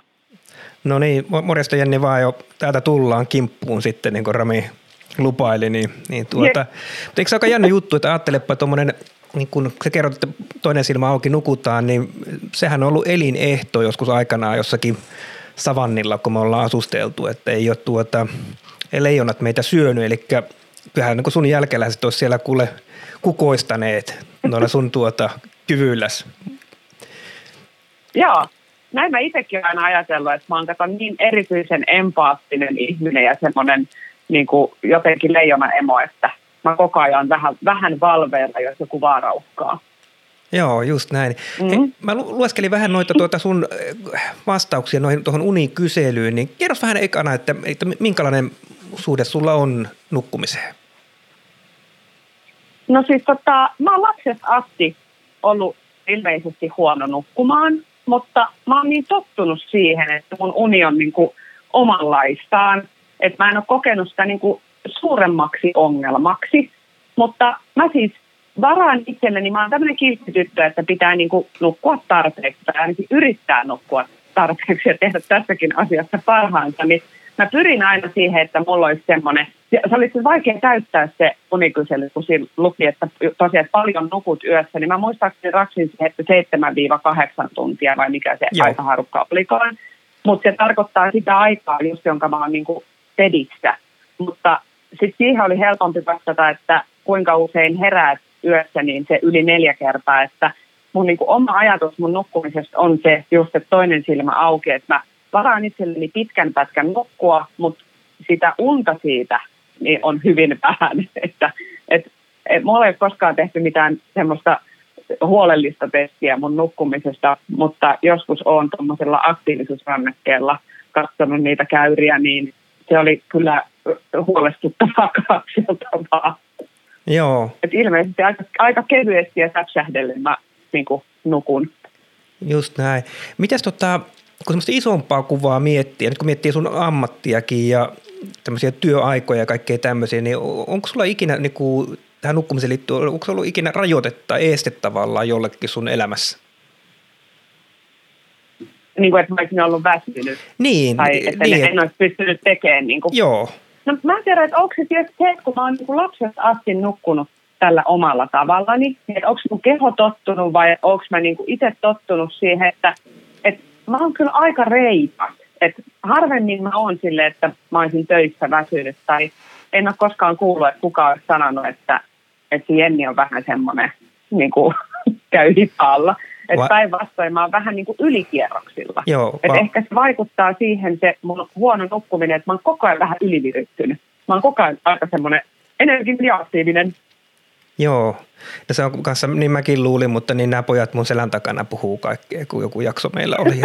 No niin, morjesta Jenni vaan jo täältä tullaan kimppuun sitten, niin kuin Rami lupaili, niin, niin tuota, mutta eikö se aika jännä juttu, että ajattelepa tuommoinen niin kun sä kerrot, että toinen silmä auki nukutaan, niin sehän on ollut elinehto joskus aikanaan jossakin savannilla, kun me ollaan asusteltu, että ei ole tuota, ei leijonat meitä syönyt, eli kyllähän niin sun jälkeläiset olisi siellä kuule kukoistaneet noilla sun tuota, kyvylläs. Joo, näin mä itsekin aina ajatellut, että mä oon niin erityisen empaattinen ihminen ja semmoinen niin jotenkin leijona emo, että – mä koko ajan vähän, vähän valveilla, jos joku vaara uhkaa. Joo, just näin. Mm-hmm. mä lueskelin vähän noita tuota sun äh, vastauksia noihin tuohon unikyselyyn, niin kerro vähän ekana, että, että minkälainen suhde sulla on nukkumiseen? No siis tota, mä oon lapsesta asti ollut ilmeisesti huono nukkumaan, mutta mä oon niin tottunut siihen, että mun uni on niin kuin omanlaistaan, että mä en ole kokenut sitä niin kuin suuremmaksi ongelmaksi. Mutta mä siis varaan itselleni, mä oon tämmöinen kilttityttö, että pitää niin kuin nukkua tarpeeksi tai ainakin yrittää nukkua tarpeeksi ja tehdä tässäkin asiassa parhaansa, niin mä pyrin aina siihen, että mulla olisi semmoinen, se oli siis vaikea täyttää se unikysely, kun siinä luki, että tosiaan paljon nukut yössä, niin mä muistaakseni raksin siihen, että 7-8 tuntia vai mikä se Joo. aikaharukka olikaan. Mutta se tarkoittaa sitä aikaa just, jonka mä oon niin pedissä. Mutta sitten siihen oli helpompi vastata, että kuinka usein heräät yössä, niin se yli neljä kertaa, että mun niin kuin oma ajatus mun nukkumisesta on se just, että toinen silmä auki, että mä varaan itselleni pitkän pätkän nukkua, mutta sitä unta siitä niin on hyvin vähän. Että, et, et mulla ei ole koskaan tehty mitään semmoista huolellista testiä mun nukkumisesta, mutta joskus olen tuommoisella aktiivisuusrannekkeella katsonut niitä käyriä, niin se oli kyllä huolestuttavaa katseltavaa. Joo. Et ilmeisesti aika, aika kevyesti ja säpsähdellen mä niin kuin, nukun. Just näin. Mitäs tota, kun semmoista isompaa kuvaa miettii, nyt kun miettii sun ammattiakin ja tämmöisiä työaikoja ja kaikkea tämmöisiä, niin onko sulla ikinä niin kuin, tähän nukkumiseen liittyen, onko ollut ikinä rajoitetta, este tavallaan jollekin sun elämässä? Niin kuin, että mä olisin ollut väsynyt. Niin. Tai että niin, en olisi pystynyt tekemään. Niin kuin. Joo. No mä tiedän, että onko se tietysti se, kun mä oon niin lapsesta asti nukkunut tällä omalla tavallani, niin että onko mun keho tottunut vai onko mä niin itse tottunut siihen, että, että mä oon kyllä aika reipas. Että harvemmin mä oon silleen, että mä olisin töissä väsynyt tai en ole koskaan kuullut, että kukaan olisi sanonut, että, että Jenni on vähän semmoinen niin kuin, käy hitaalla. Että päinvastoin mä oon vähän niin kuin ylikierroksilla. Joo, va- ehkä se vaikuttaa siihen se mun huono nukkuminen, että mä oon koko ajan vähän yliviryttynyt. Mä oon koko ajan aika semmoinen energinen ja aktiivinen Joo, ja se on kanssa, niin mäkin luulin, mutta niin nämä pojat mun selän takana puhuu kaikkea, kun joku jakso meillä oli.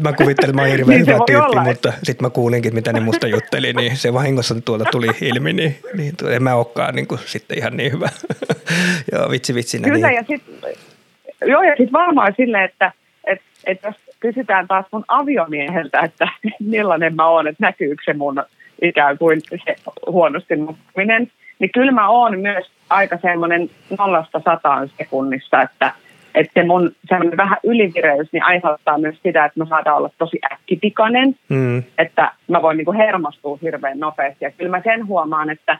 mä kuvittelin, että mä oon hirveän niin hyvä tyyppi, olla. mutta sitten mä kuulinkin, mitä ne musta jutteli, niin se vahingossa tuolta tuli ilmi, niin, niin en mä olekaan niin kuin, sitten ihan niin hyvä. joo, vitsi vitsinä. Kyllä, niin. ja sitten joo, ja sit varmaan silleen, että et, et jos kysytään taas mun aviomieheltä, että millainen mä oon, että näkyykö se mun ikään kuin se huonosti nukkuminen, niin kyllä mä oon myös aika semmoinen nollasta sataan sekunnissa, että, että se mun semmoinen vähän ylivireys niin aiheuttaa myös sitä, että mä saadaan olla tosi äkkipikainen, mm. että mä voin niin kuin hermostua hirveän nopeasti. Ja kyllä mä sen huomaan, että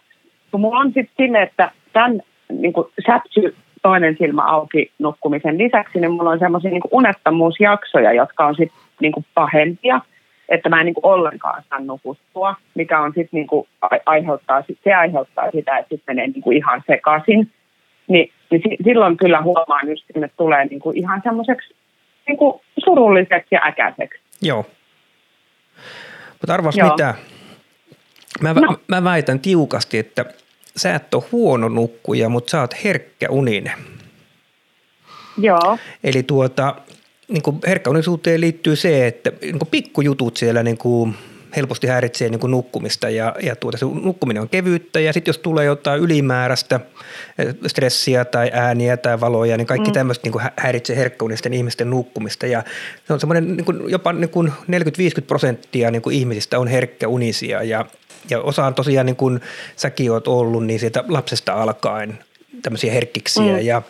kun mulla on sitten sille, että tämän niin kuin säpsy toinen silmä auki nukkumisen lisäksi, niin mulla on semmoisia niin unettomuusjaksoja, jotka on sitten niin pahempia – että mä en niin kuin ollenkaan saa nukuttua, mikä on sitten niin kuin aiheuttaa, se aiheuttaa sitä, että sitten menee niin kuin ihan sekaisin. Ni, niin silloin kyllä huomaan just, että tulee niin kuin ihan semmoiseksi niin kuin surulliseksi ja äkäiseksi. Joo. Mutta arvas Joo. mitä? Mä, no. mä väitän tiukasti, että sä et ole huono nukkuja, mutta sä oot herkkä uninen. Joo. Eli tuota, niin kuin herkkäunisuuteen liittyy se, että niin kuin pikkujutut siellä niin kuin helposti häiritsee niin kuin nukkumista ja, ja tuota, se nukkuminen on kevyyttä ja sitten jos tulee jotain ylimääräistä eh, stressiä tai ääniä tai valoja, niin kaikki mm. tämmöistä niin häiritsee herkkäunisten ihmisten nukkumista ja se on semmoinen niin kuin jopa niin kuin 40-50 prosenttia niin kuin ihmisistä on herkkäunisia ja, ja osa on tosiaan niin kuin säkin oot ollut, niin sieltä lapsesta alkaen tämmöisiä herkkiksiä mm. ja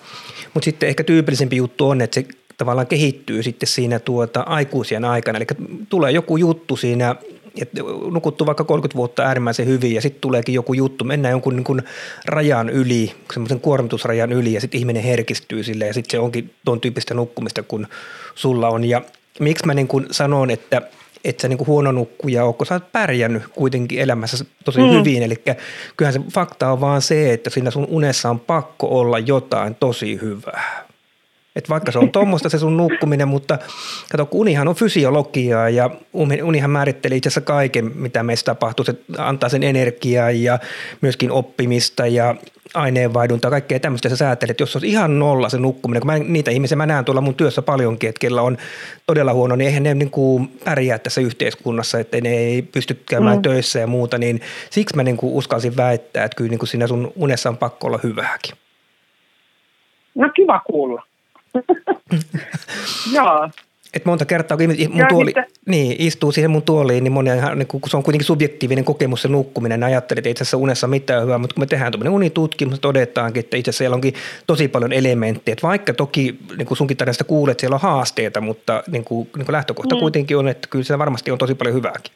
mutta sitten ehkä tyypillisempi juttu on, että se tavallaan kehittyy sitten siinä tuota aikuisien aikana. Eli tulee joku juttu siinä, että nukuttu vaikka 30 vuotta äärimmäisen hyvin ja sitten tuleekin joku juttu, mennään jonkun niin kuin rajan yli, semmoisen kuormitusrajan yli ja sitten ihminen herkistyy sille ja sitten se onkin tuon tyyppistä nukkumista kuin sulla on. Ja miksi mä niin kuin sanon, että että sä niin huono nukkuja ole, kun sä oot pärjännyt kuitenkin elämässä tosi mm. hyvin. Eli kyllähän se fakta on vaan se, että siinä sun unessa on pakko olla jotain tosi hyvää. Että vaikka se on tuommoista se sun nukkuminen, mutta kato, kun unihan on fysiologiaa ja unihan määrittelee itse asiassa kaiken, mitä meistä tapahtuu. Se antaa sen energiaa ja myöskin oppimista ja aineenvaihduntaa, kaikkea tämmöistä sä säätelet. Jos olisi ihan nolla se nukkuminen, kun mä, niitä ihmisiä mä näen tuolla mun työssä paljonkin, että kellä on todella huono, niin eihän ne niin kuin pärjää tässä yhteiskunnassa, että ne ei pysty käymään mm. töissä ja muuta, niin siksi mä niin kuin uskalsin väittää, että kyllä niin kuin siinä sun unessa on pakko olla hyvääkin. No kiva kuulla. Joo. Et monta kertaa, kun mun tuoli, niin, istuu siihen mun tuoliin, niin moni ihan, niin kun se on kuitenkin subjektiivinen kokemus se nukkuminen, niin ajattelee, että itse asiassa unessa mitään hyvää, mutta kun me tehdään tuommoinen unitutkimus, todetaankin, että itse asiassa siellä onkin tosi paljon elementtejä. Että vaikka toki niin kuin sunkin tarinasta kuulet, että siellä on haasteita, mutta niin kuin, niin kuin lähtökohta mm. kuitenkin on, että kyllä se varmasti on tosi paljon hyvääkin.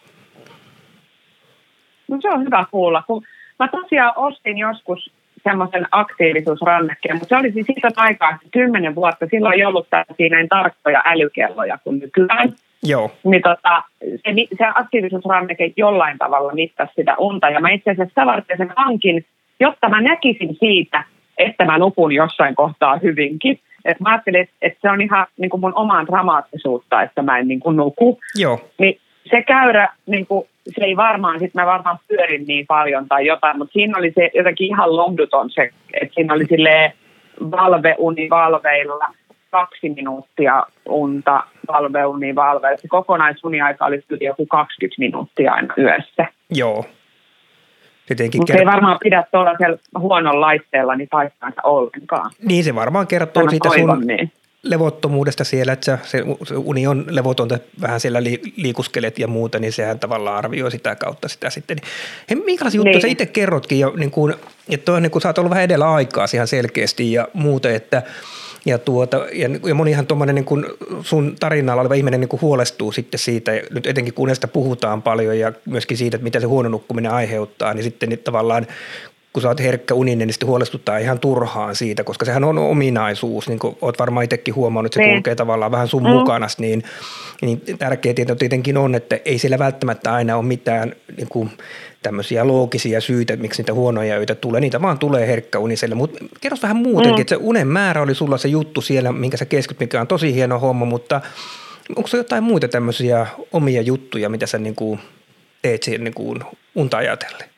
No se on hyvä kuulla, kun mä tosiaan ostin joskus semmoisen aktiivisuusrannekkeen, mutta se oli siis siitä aikaa kymmenen vuotta. Silloin ei ollut siinä näin tarkkoja älykelloja kuin nykyään. Joo. Niin tota, se, se aktiivisuusranneke jollain tavalla mittasi sitä unta. Ja mä itse asiassa varten sen hankin, jotta mä näkisin siitä, että mä nukun jossain kohtaa hyvinkin. Et mä ajattelin, että, että se on ihan niin kuin mun omaan dramaattisuutta, että mä en niin kuin nuku. Joo. Niin se käyrä, niin kuin, se ei varmaan, sitten mä varmaan pyörin niin paljon tai jotain, mutta siinä oli se jotenkin ihan lohduton se, että siinä oli silleen valveuni valveilla kaksi minuuttia unta, valveuni valveilla. Se kokonaisuniaika oli joku 20 minuuttia aina yössä. Joo. Mutta kert- ei varmaan pidä tuollaisella huonon laitteella niin paikkaansa ollenkaan. Niin se varmaan kertoo Tänä siitä sun niin. Levottomuudesta siellä, että se, se uni on levotonta, vähän siellä li, liikuskelet ja muuta, niin sehän tavallaan arvioi sitä kautta sitä sitten. Hei, minkälaisia niin. juttuja sä itse kerrotkin, ja niin kuin, että toi, niin kuin, sä oot ollut vähän edellä aikaa ihan selkeästi ja muuta, että – ja, tuota, ja, ja monihan tuommoinen niin kuin sun tarinalla oleva ihminen niin kuin huolestuu sitten siitä, nyt etenkin kun näistä puhutaan paljon ja myöskin siitä, että mitä se huono nukkuminen aiheuttaa, niin sitten niin tavallaan kun sä oot herkkä uninen, niin sitten huolestuttaa ihan turhaan siitä, koska sehän on ominaisuus, niin kuin oot varmaan itsekin huomannut, että se niin. kulkee tavallaan vähän sun mm. mukana, niin, niin tärkeä tieto tietenkin on, että ei siellä välttämättä aina ole mitään niin kuin, tämmöisiä loogisia syitä, miksi niitä huonoja öitä tulee. Niitä vaan tulee herkkäuniselle. Mutta kerro vähän muutenkin, mm. että se unen määrä oli sulla se juttu siellä, minkä sä keskityt, mikä on tosi hieno homma, mutta onko se jotain muita tämmöisiä omia juttuja, mitä sä niin kuin teet siihen niin kuin unta ajatellen?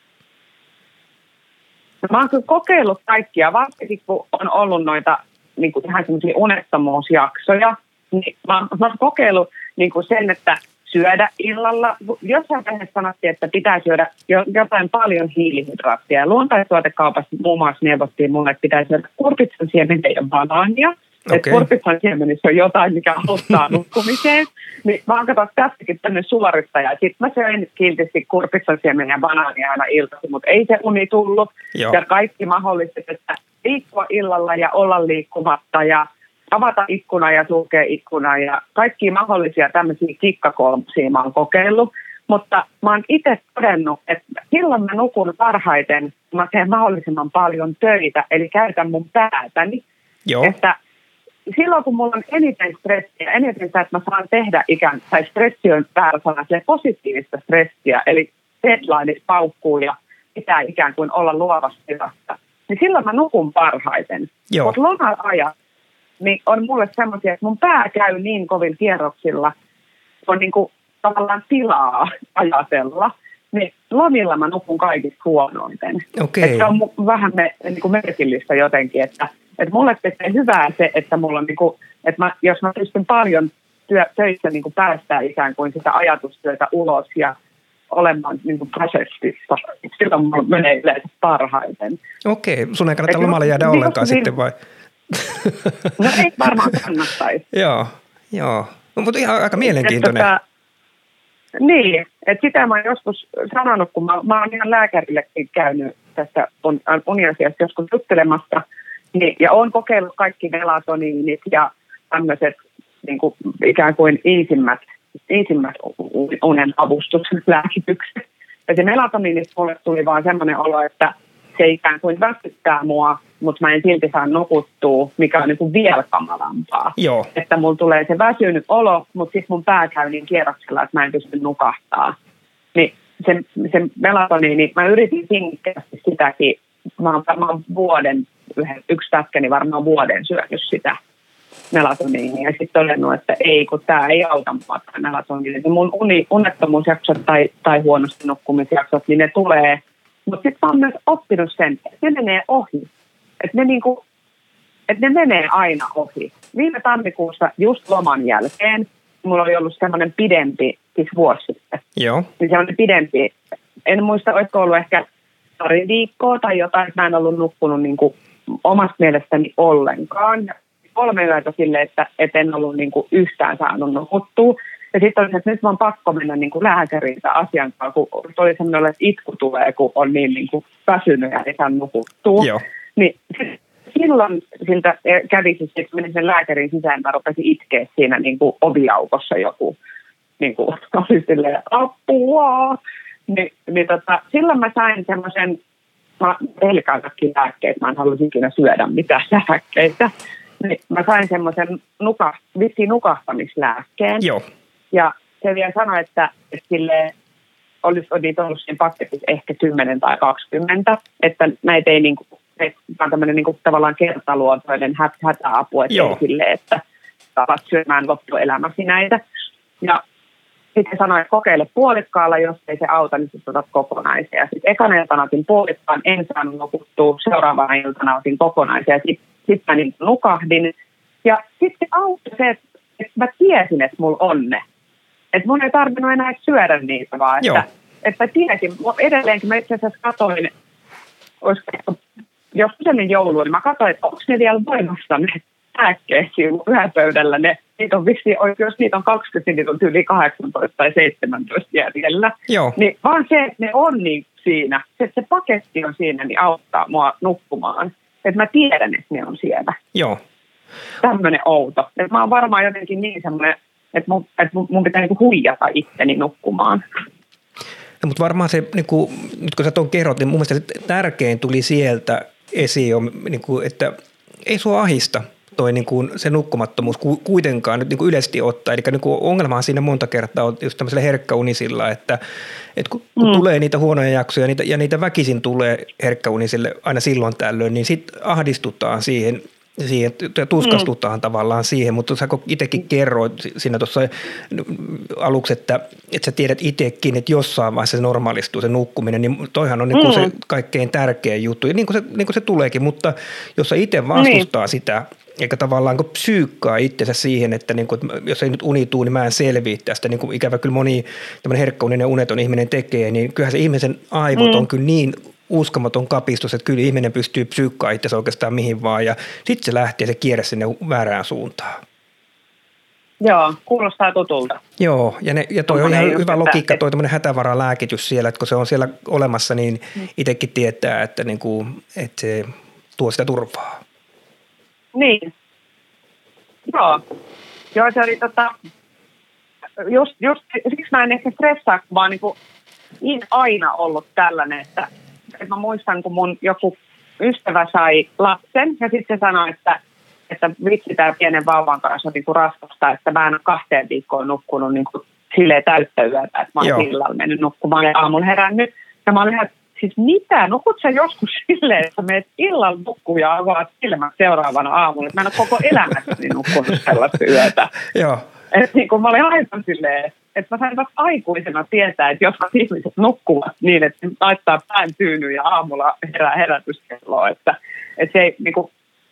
Mä oon kyllä kokeillut kaikkia, varsinkin kun on ollut noita niin kuin ihan semmoisia unettomuusjaksoja, niin mä, mä oon kokeillut niin kuin sen, että syödä illalla. Jossain vaiheessa sanottiin, että pitää syödä jotain paljon hiilihydraattia. Luontaistuotekaupassa muun muassa neuvottiin mulle, että pitää syödä kurpitsan siemeniä ja banaania. Okay. Että kurpitsan siemenissä on jotain, mikä auttaa nukkumiseen. Niin mä oon katsoa tästäkin tänne suorittaja. Sitten mä söin kiltisti kurpitsan siemeniä ja banaania aina iltaisin, mutta ei se uni tullut. Joo. Ja kaikki mahdolliset, että liikkua illalla ja olla liikkumatta ja avata ikkuna ja sulkea ikkuna ja kaikki mahdollisia tämmöisiä kikkakolmuksia mä oon kokeillut. Mutta mä oon itse todennut, että silloin mä nukun parhaiten, mä teen mahdollisimman paljon töitä, eli käytän mun päätäni. Joo. Että silloin kun mulla on eniten stressiä, eniten sitä, että mä saan tehdä ikään, tai stressi on väärä sana, positiivista stressiä, eli deadline paukkuu ja pitää ikään kuin olla luovassa tilassa, niin silloin mä nukun parhaiten. Mutta loma-ajat niin on mulle semmoisia, että mun pää käy niin kovin kierroksilla, on niin kuin tavallaan tilaa ajatella. Niin lomilla mä nukun kaikista huonoiten. Okay. Että on vähän me, niin kuin merkillistä jotenkin, että, että mulle tekee hyvää se, että mulla on niin kuin, että mä, jos mä pystyn paljon työ, töissä niin kuin päästää ikään kuin sitä ajatustyötä ulos ja olemaan niin kuin prosessissa. Silloin mulla menee yleensä parhaiten. Okei, sun ei kannata lomalle jäädä niin, ollenkaan niin, sitten vai? No ei varmaan kannattaisi. joo, joo. No, mutta ihan aika mielenkiintoinen. Että, tota, niin, että sitä mä oon joskus sanonut, kun mä, mä oon ihan lääkärillekin käynyt tästä uniasiasta joskus juttelemassa, niin, ja oon kokeillut kaikki melatoniinit ja tämmöiset niin kuin, ikään kuin iisimmät, iisimmät unen avustuslääkitykset. Ja se melatoniinista mulle tuli vaan semmoinen olo, että se ikään kuin väsyttää mua, mutta mä en silti saa nukuttua, mikä on niin kuin vielä kamalampaa. Joo. Että mulla tulee se väsynyt olo, mutta sitten mun pää käy niin kierroksella, että mä en pysty nukahtaa. Niin se, se melatoniini, mä yritin sinnikkäästi sitäkin. Mä oon varmaan vuoden, yksi pätkäni varmaan vuoden syönyt sitä melatoniinia ja sitten todennut, että ei, kun tämä ei auta mua melatoniini. Mun uni, unettomuusjaksot tai, tai huonosti nukkumisjaksot, niin ne tulee – mutta sitten mä oon myös oppinut sen, että ne menee ohi. Että ne, niinku, et ne menee aina ohi. Viime tammikuussa just loman jälkeen mulla oli ollut semmoinen pidempi, siis vuosi sitten. Joo. Niin semmoinen pidempi, en muista, olisiko ollut ehkä pari viikkoa tai jotain, että mä en ollut nukkunut niin kuin omasta mielestäni ollenkaan. Kolme yötä sille, että, että en ollut niin kuin yhtään saanut nukuttua. Ja sitten oli, että nyt mä on pakko mennä niin kuin lääkäriin asian kanssa, kun oli sellainen, että itku tulee, kun on niin, niin kuin väsynyt ja ei saa nukuttua. Joo. Niin silloin siltä kävi siis, että menin sen lääkärin sisään, mä rupesin itkeä siinä niin kuin oviaukossa joku, niin kuin oli silleen, apua. Ni, niin tota, silloin mä sain semmoisen, mä pelkään kaikki lääkkeet, mä en halusi ikinä syödä mitään lääkkeitä. Niin mä sain semmoisen nuka, vissiin nukahtamislääkkeen. Joo. Ja se vielä sanoi, että, että sille olisi ollut siinä paketissa ehkä 10 tai 20, että näitä ei niin kuin Tämä on tämmöinen niin kuin, tavallaan kertaluontoinen hät, hätäapu, että sille, että tavat syömään loppuelämäsi näitä. Ja sitten sanoin, että kokeile puolikkaalla, jos ei se auta, niin sitten otat kokonaisia. Sitten ekana iltana otin puolikkaan, en saanut nukuttua, seuraavana iltana otin kokonaisia. Sitten sit mä niin nukahdin. Ja sitten auttoi se, että, mä tiesin, että mulla on ne. Että mun ei tarvinnut enää syödä niitä, vaan Joo. että, että mä tiesin. Edelleenkin mä itse asiassa katsoin, olisiko joskus ennen joulua, niin mä katsoin, että onko ne vielä voimassa ne lääkkeet siinä yöpöydällä. Ne, niitä on viksi, jos niitä on 20, niin niitä on yli 18 tai 17 jäljellä. Joo. Niin vaan se, että ne on niin siinä, se, että se paketti on siinä, niin auttaa mua nukkumaan. Että mä tiedän, että ne on siellä. Joo. Tämmöinen outo. Että mä oon varmaan jotenkin niin semmoinen, että mun, että mun, pitää niinku huijata itteni nukkumaan. No, mutta varmaan se, niin kuin, nyt kun sä tuon kerrot, niin mun mielestä tärkein tuli sieltä esiin, jo, niin kuin, että ei sua ahista toi niin kuin se nukkumattomuus ku- kuitenkaan nyt niin kuin yleisesti ottaa. Eli niin kuin ongelmahan siinä monta kertaa on just tämmöisellä herkkäunisilla, että, että kun, kun Mm. tulee niitä huonoja jaksoja niitä, ja niitä väkisin tulee herkkäunisille aina silloin tällöin, niin sitten ahdistutaan siihen, siihen ja tuskastutaan mm. tavallaan siihen, mutta sä itsekin kerroit si- siinä tuossa aluksi, että, että sä tiedät itsekin, että jossain vaiheessa se normalistuu se nukkuminen, niin toihan on niin kuin Mm. se kaikkein tärkein juttu, ja niin kuin se, niin kuin se tuleekin, mutta jos sä itse vastustaa niin. sitä, eikä tavallaan kun psyykkaa itsensä siihen, että, niin kuin, että jos ei nyt uni tuu, niin mä en selviä tästä, niin kuin ikävä kyllä moni tämmöinen herkkäuninen uneton ihminen tekee, niin kyllähän se ihmisen aivot mm. on kyllä niin uskomaton kapistus, että kyllä ihminen pystyy psyykkaa itsensä oikeastaan mihin vaan, ja sitten se lähtee se kierre sinne väärään suuntaan. Joo, kuulostaa tutulta. Joo, ja, ne, ja toi on ihan hyvä logiikka, toi tämmöinen hätävaralääkitys siellä, että kun se on siellä olemassa, niin itsekin tietää, että, niin kuin, että se tuo sitä turvaa. Niin. Joo. Joo, se oli tota, just, just siksi mä en ehkä stressaa, vaan niinku, niin aina ollut tällainen, että, että mä muistan, kun mun joku ystävä sai lapsen ja sitten se sanoi, että, että vitsi tämä pienen vauvan kanssa on niinku raskasta, että mä en ole kahteen viikkoon nukkunut niinku silleen täyttä yötä, että mä oon illalla mennyt nukkumaan ja aamulla herännyt. Ja mä olin ihan, siis mitä, nukut sä joskus silleen, että menet illalla nukkuun ja avaat silmät seuraavana aamulla. Että Mä en ole koko elämässäni nukkunut sellaista yötä. Joo, Et niin kun mä olin aivan silleen, että mä sain vasta aikuisena tietää, että jos ihmiset nukkuvat niin, että laittaa pään tyynyyn ja aamulla herää herätyskelloa, että, että se, ei, niin kuin,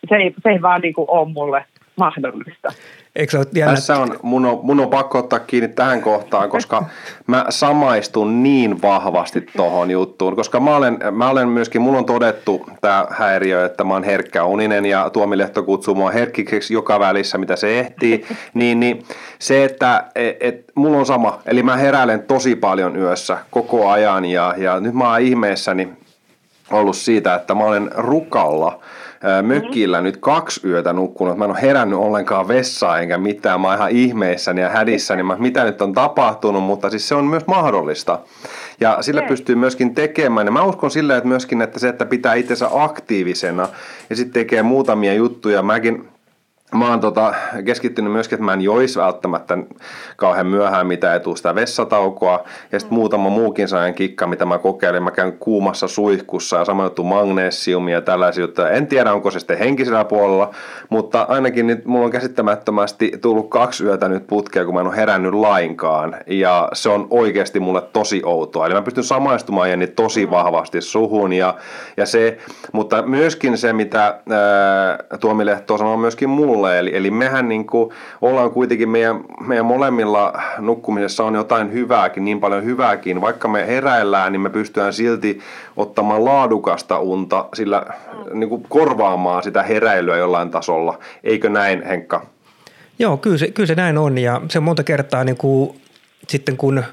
se, ei, se ei vaan niin kuin ole mulle mahdollista. eikö se ole? Tässä on, mun on, mun on pakko ottaa kiinni tähän kohtaan, koska mä samaistun niin vahvasti tohon juttuun, koska mä olen, mä olen myöskin, mulla on todettu tämä häiriö, että mä oon herkkä uninen ja Tuomi Lehto kutsuu mua herkkiksi joka välissä, mitä se ehtii, niin, niin se, että et, et, mulla on sama, eli mä heräilen tosi paljon yössä koko ajan ja, ja nyt mä oon ihmeessäni ollut siitä, että mä olen rukalla ää, mökillä nyt kaksi yötä nukkunut. Mä en ole herännyt ollenkaan vessaan enkä mitään. Mä oon ihan ihmeissäni ja hädissäni, mä, mitä nyt on tapahtunut, mutta siis se on myös mahdollista. Ja sillä pystyy myöskin tekemään. Ja mä uskon sillä, että myöskin, että se, että pitää itsensä aktiivisena ja sitten tekee muutamia juttuja. Mäkin Mä oon tota, keskittynyt myöskin, että mä en joisi välttämättä kauhean myöhään, mitä ei tule sitä vessataukoa. Ja sitten muutama muukin sellainen kikka, mitä mä kokeilen. Mä käyn kuumassa suihkussa ja sama juttu magnesiumia ja tällaisia juttuja. En tiedä, onko se sitten henkisellä puolella, mutta ainakin nyt mulla on käsittämättömästi tullut kaksi yötä nyt putkea, kun mä en ole herännyt lainkaan. Ja se on oikeasti mulle tosi outoa. Eli mä pystyn samaistumaan Jenni tosi vahvasti suhun ja, ja se, mutta myöskin se, mitä ää, Tuomi Lehto sanoo myöskin mulle, eli, eli mehän niin kuin ollaan kuitenkin meidän, meidän molemmilla nukkumisessa on jotain hyvääkin, niin paljon hyvääkin, vaikka me heräillään, niin me pystytään silti ottamaan laadukasta unta, sillä niin kuin korvaamaan sitä heräilyä jollain tasolla. Eikö näin, Henkka? Joo, kyllä se, kyllä se näin on ja se on monta kertaa niin kuin, sitten kun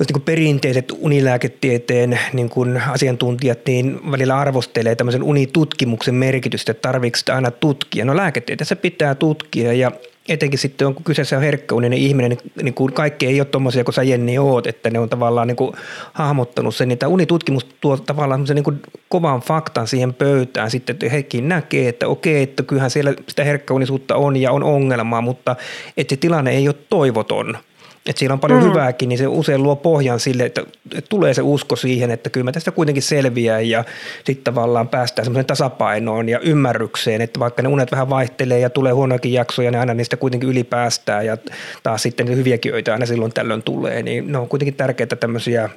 jos niin perinteiset unilääketieteen niin kuin asiantuntijat niin välillä arvostelee tämmöisen unitutkimuksen merkitystä, että tarvitseeko sitä aina tutkia. No lääketieteessä pitää tutkia ja etenkin sitten on, kun kyseessä on herkkäuninen ihminen, niin, niin kuin kaikki ei ole tuommoisia kuin sä Jenni oot, että ne on tavallaan niin kuin hahmottanut sen, niin tämä unitutkimus tuo tavallaan niin kuin kovan faktan siihen pöytään sitten, että hekin näkee, että okei, että kyllähän siellä sitä herkkäunisuutta on ja on ongelmaa, mutta että se tilanne ei ole toivoton. Että siellä on paljon mm. hyvääkin, niin se usein luo pohjan sille, että, että tulee se usko siihen, että kyllä mä tästä kuitenkin selviää ja sitten tavallaan päästään semmoiseen tasapainoon ja ymmärrykseen, että vaikka ne unet vähän vaihtelee ja tulee huonoakin jaksoja, niin aina niistä kuitenkin ylipäästään ja taas sitten niitä hyviäkin öitä aina silloin tällöin tulee, niin ne on kuitenkin tärkeitä tämmöisiä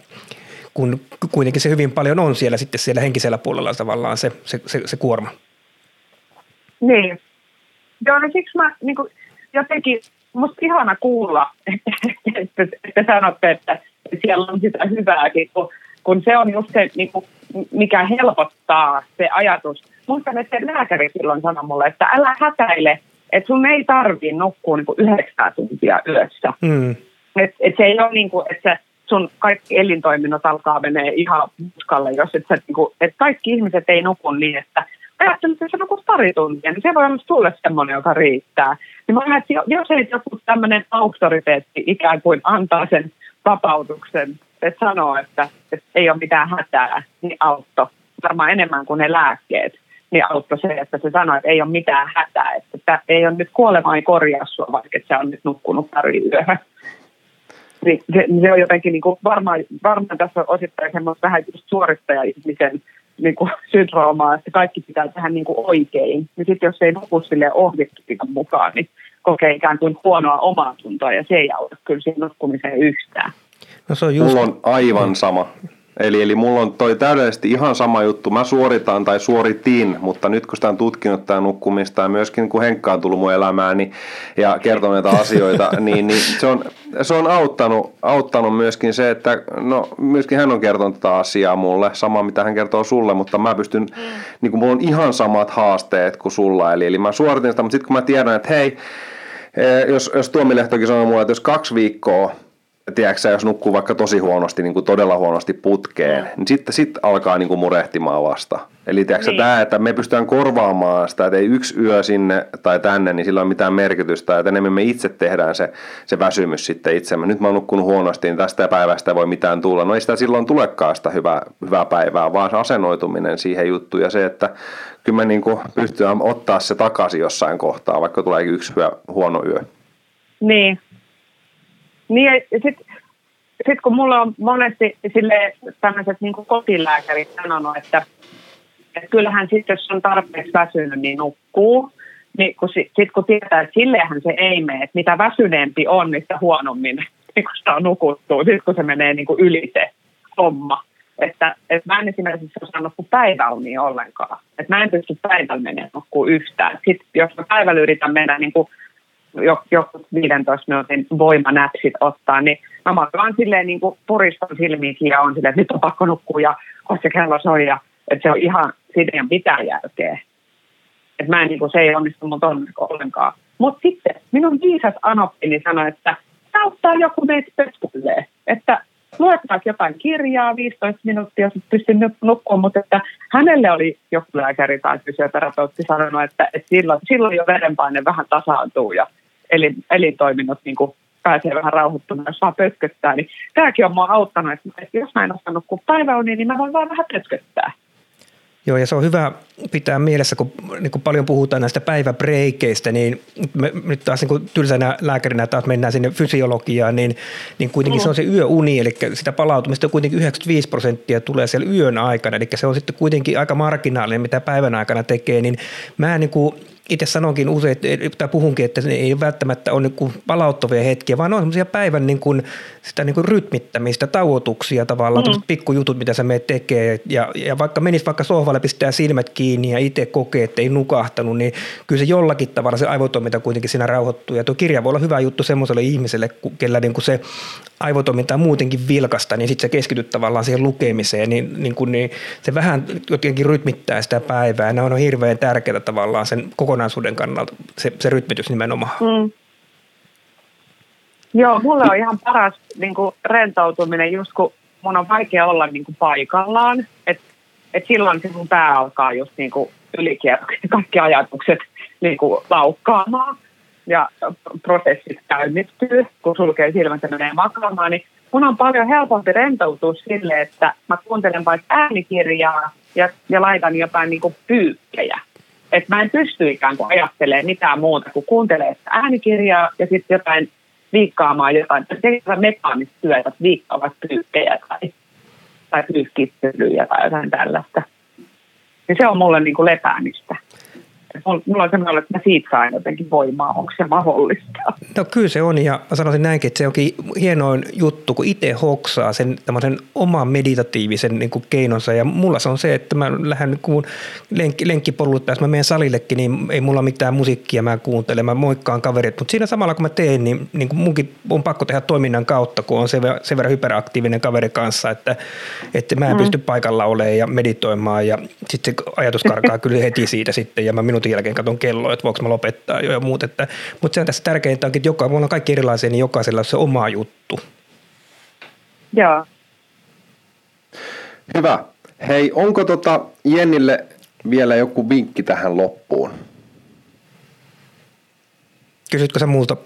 kun kuitenkin se hyvin paljon on siellä sitten siellä henkisellä puolella tavallaan se, se, se, se kuorma. Niin. Joo, no siksi mä niin kuin, jotenkin, musta ihana kuulla, että, että, että sanotte, että siellä on sitä hyvääkin, kun, kun se on just se, niin kuin, mikä helpottaa se ajatus. Muistan, että lääkäri silloin sanoi mulle, että älä hätäile, että sun ei tarvii nukkua niin yhdeksää tuntia yössä. Mm. Et, et se ei ole niin kuin, että sun kaikki elintoiminnot alkaa menee ihan mutkalle, jos et sä, niin kuin, että kaikki ihmiset ei nuku niin, että ajattelin, että se nukut pari tuntia, niin se voi olla sulle semmoinen, joka riittää. Niin mä että jos ei joku tämmöinen auktoriteetti ikään kuin antaa sen vapautuksen, että sanoo, että, että ei ole mitään hätää, niin autto. Varmaan enemmän kuin ne lääkkeet, niin auttoi se, että se sanoi, että ei ole mitään hätää, että, ei ole nyt kuolema ei korjaa sua, vaikka sä on nyt nukkunut pari yöhön. Niin se, se on jotenkin niin kuin varmaan, varmaan tässä on osittain semmoista vähän just suorittaja-ihmisen niin kuin syndroomaa, että kaikki pitää tehdä niin kuin oikein. Niin sitten jos ei nuku sille ohjekirjan mukaan, niin kokee ikään kuin huonoa omaa tuntoa ja se ei auta kyllä siihen nukkumiseen yhtään. No se on just... Mulla on aivan sama. Eli, eli mulla on toi täydellisesti ihan sama juttu. Mä suoritan tai suoritin, mutta nyt kun sitä on tutkinut tämä nukkumista ja myöskin kun Henkka on tullut mun elämääni ja kertonut näitä asioita, niin, niin se, on, se on auttanut, auttanut myöskin se, että no myöskin hän on kertonut tätä asiaa mulle, sama mitä hän kertoo sulle, mutta mä pystyn, mm. niin kuin mulla on ihan samat haasteet kuin sulla. Eli, eli mä suoritin sitä, mutta sitten kun mä tiedän, että hei, eh, jos, jos Tuomilehtokin sanoo mulle, että jos kaksi viikkoa tiedätkö, jos nukkuu vaikka tosi huonosti, niin kuin todella huonosti putkeen, niin sitten sit alkaa niin kuin murehtimaan vasta. Eli tiedätkö, niin. tämä, että me pystytään korvaamaan sitä, että ei yksi yö sinne tai tänne, niin sillä on mitään merkitystä, että enemmän me itse tehdään se, se väsymys sitten itsemme. Nyt mä oon nukkunut huonosti, niin tästä päivästä ei voi mitään tulla. No ei sitä silloin tulekaan sitä hyvää, hyvää päivää, vaan se asennoituminen siihen juttuun ja se, että kyllä me niin kuin pystytään ottaa se takaisin jossain kohtaa, vaikka tulee yksi yö, huono yö. Niin, niin ja sitten sit kun mulla on monesti sille tämmöiset niin kotilääkärit sanonut, että, että kyllähän sitten jos on tarpeeksi väsynyt, niin nukkuu. Niin kun, sitten kun tietää, että silleenhän se ei mene, että mitä väsyneempi on, niin sitä huonommin niin kun sitä on nukuttu, sitten kun se menee niin kuin yli se homma. Että, että mä en esimerkiksi osaa nukkua päiväunia ollenkaan. Että mä en pysty päivällä menemään nukkua yhtään. Sitten jos mä päivällä yritän mennä niin kuin joku 15 minuutin voimanäpsit ottaa, niin mä vaan silleen niin kuin puristan silmiinkin ja on silleen, että nyt on pakko nukkua ja koska kello soi ja että se on ihan, siitä ei ole mitään järkeä. Että mä en, niin kuin, se ei onnistu mun onneksi ollenkaan. Mutta sitten minun viisas anoppini sanoi, että auttaa joku meitä pötkulleen. Että luetaan jotain kirjaa 15 minuuttia, sitten pystyn nukkumaan, mutta että hänelle oli joku lääkäri tai fysioterapeutti sanonut, että, että silloin, silloin jo verenpaine vähän tasaantuu ja elin, elintoiminnot niin kuin pääsee vähän rauhoittumaan, jos vaan pötköttää. Niin tämäkin on mua auttanut, että jos mä en osannut kuin päiväuni, niin mä voin vaan vähän pötköttää. Joo, ja se on hyvä pitää mielessä, kun niin kun paljon puhutaan näistä päiväbreikeistä, niin me nyt taas niin kuin tylsänä lääkärinä taas mennään sinne fysiologiaan, niin, niin kuitenkin mm. se on se yöuni, eli sitä palautumista kuitenkin 95 prosenttia tulee siellä yön aikana, eli se on sitten kuitenkin aika marginaalinen, mitä päivän aikana tekee, niin mä niin kuin itse sanonkin usein, tai puhunkin, että ne ei välttämättä ole niin palauttavia hetkiä, vaan ne on semmoisia päivän niin kuin, sitä niin kuin rytmittämistä, tauotuksia tavallaan, mm. pikkujutut, mitä sä meet tekee. Ja, ja vaikka menis vaikka sohvalle, pistää silmät kiinni ja itse kokee, että ei nukahtanut, niin kyllä se jollakin tavalla se aivotoiminta kuitenkin siinä rauhoittuu. Ja tuo kirja voi olla hyvä juttu semmoiselle ihmiselle, kellä niin kuin se aivotoiminta on muutenkin vilkasta, niin sitten se keskityt tavallaan siihen lukemiseen, niin, niin, kuin, niin se vähän jotenkin rytmittää sitä päivää. Ne on hirveän tärkeää tavallaan sen kokonaisuuden kannalta, se, se rytmitys nimenomaan. Mm. Joo, mulle on ihan paras niin kuin rentoutuminen just kun mun on vaikea olla niin kuin paikallaan, että et silloin se mun pää alkaa just niin kuin kaikki ajatukset niin kuin laukkaamaan ja prosessit käynnistyy, kun sulkee silmät ja menee makaamaan, niin mun on paljon helpompi rentoutua sille, että mä kuuntelen vaikka äänikirjaa ja, ja laitan jotain niin kuin pyykkejä. Että mä en pysty ikään kuin ajattelemaan mitään muuta kuin kuuntelee äänikirjaa ja sitten jotain viikkaamaan jotain, tekevät mekaanista työtä, viikkaavat pyykkejä tai, tai pyyhkittelyjä tai jotain tällaista. Ja se on mulle niin kuin lepäämistä mulla on sellainen, että mä siitä saan jotenkin voimaa, onko se mahdollista? No kyllä se on ja mä sanoisin näinkin, että se onkin hienoin juttu, kun itse hoksaa sen tämmöisen oman meditatiivisen niin kuin keinonsa ja mulla se on se, että mä lähden kun lenk, lenkkipolulle mä menen salillekin, niin ei mulla mitään musiikkia mä kuuntele, mä moikkaan kaverit, mutta siinä samalla kun mä teen, niin, niin kuin munkin on pakko tehdä toiminnan kautta, kun on sen, sen verran hyperaktiivinen kaveri kanssa, että, että mä en mm. pysty paikalla olemaan ja meditoimaan ja sitten se ajatus karkaa kyllä heti siitä sitten ja mä minuutin jälkeen katson kelloa, että voiko mä lopettaa jo ja muut. Että, mutta se on tässä tärkeintä, että joka, me on kaikki erilaisia, niin jokaisella on se oma juttu. Joo. Hyvä. Hei, onko tota Jennille vielä joku vinkki tähän loppuun? Kysytkö sä multa?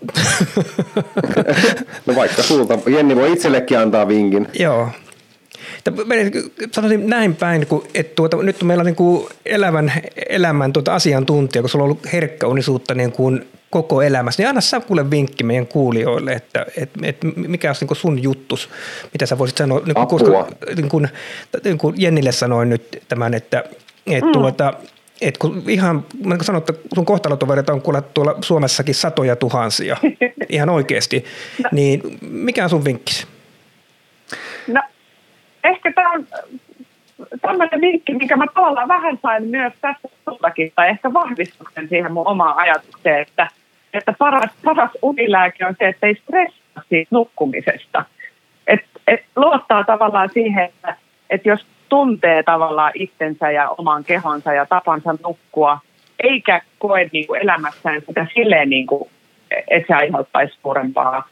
no vaikka sulta. Jenni voi itsellekin antaa vinkin. Joo sanoisin näin päin, että tuota, nyt meillä on niin kuin elävän elämän tuota asiantuntija, kun sulla on ollut herkkäunisuutta niin kuin koko elämässä, niin anna sä kuule vinkki meidän kuulijoille, että, että, että mikä olisi niin sun juttus, mitä sä voisit sanoa, niin kuin, koska niin kuin, niin kuin Jennille sanoin nyt tämän, että, että mm. tuota, et kun ihan, mä sanon, että sun kohtalotovereita on kuulla tuolla Suomessakin satoja tuhansia, ihan oikeasti, no. niin mikä on sun vinkkisi? No ehkä tämä on tämmöinen vinkki, mikä mä tavallaan vähän sain myös tässä sultakin, tai ehkä vahvistuksen siihen mun omaan ajatukseen, että, että paras, paras unilääke on se, että ei stressaa siitä nukkumisesta. Et, et luottaa tavallaan siihen, että, että jos tuntee tavallaan itsensä ja oman kehonsa ja tapansa nukkua, eikä koe niin kuin elämässään sitä silleen, niin kuin, että se aiheuttaisi suurempaa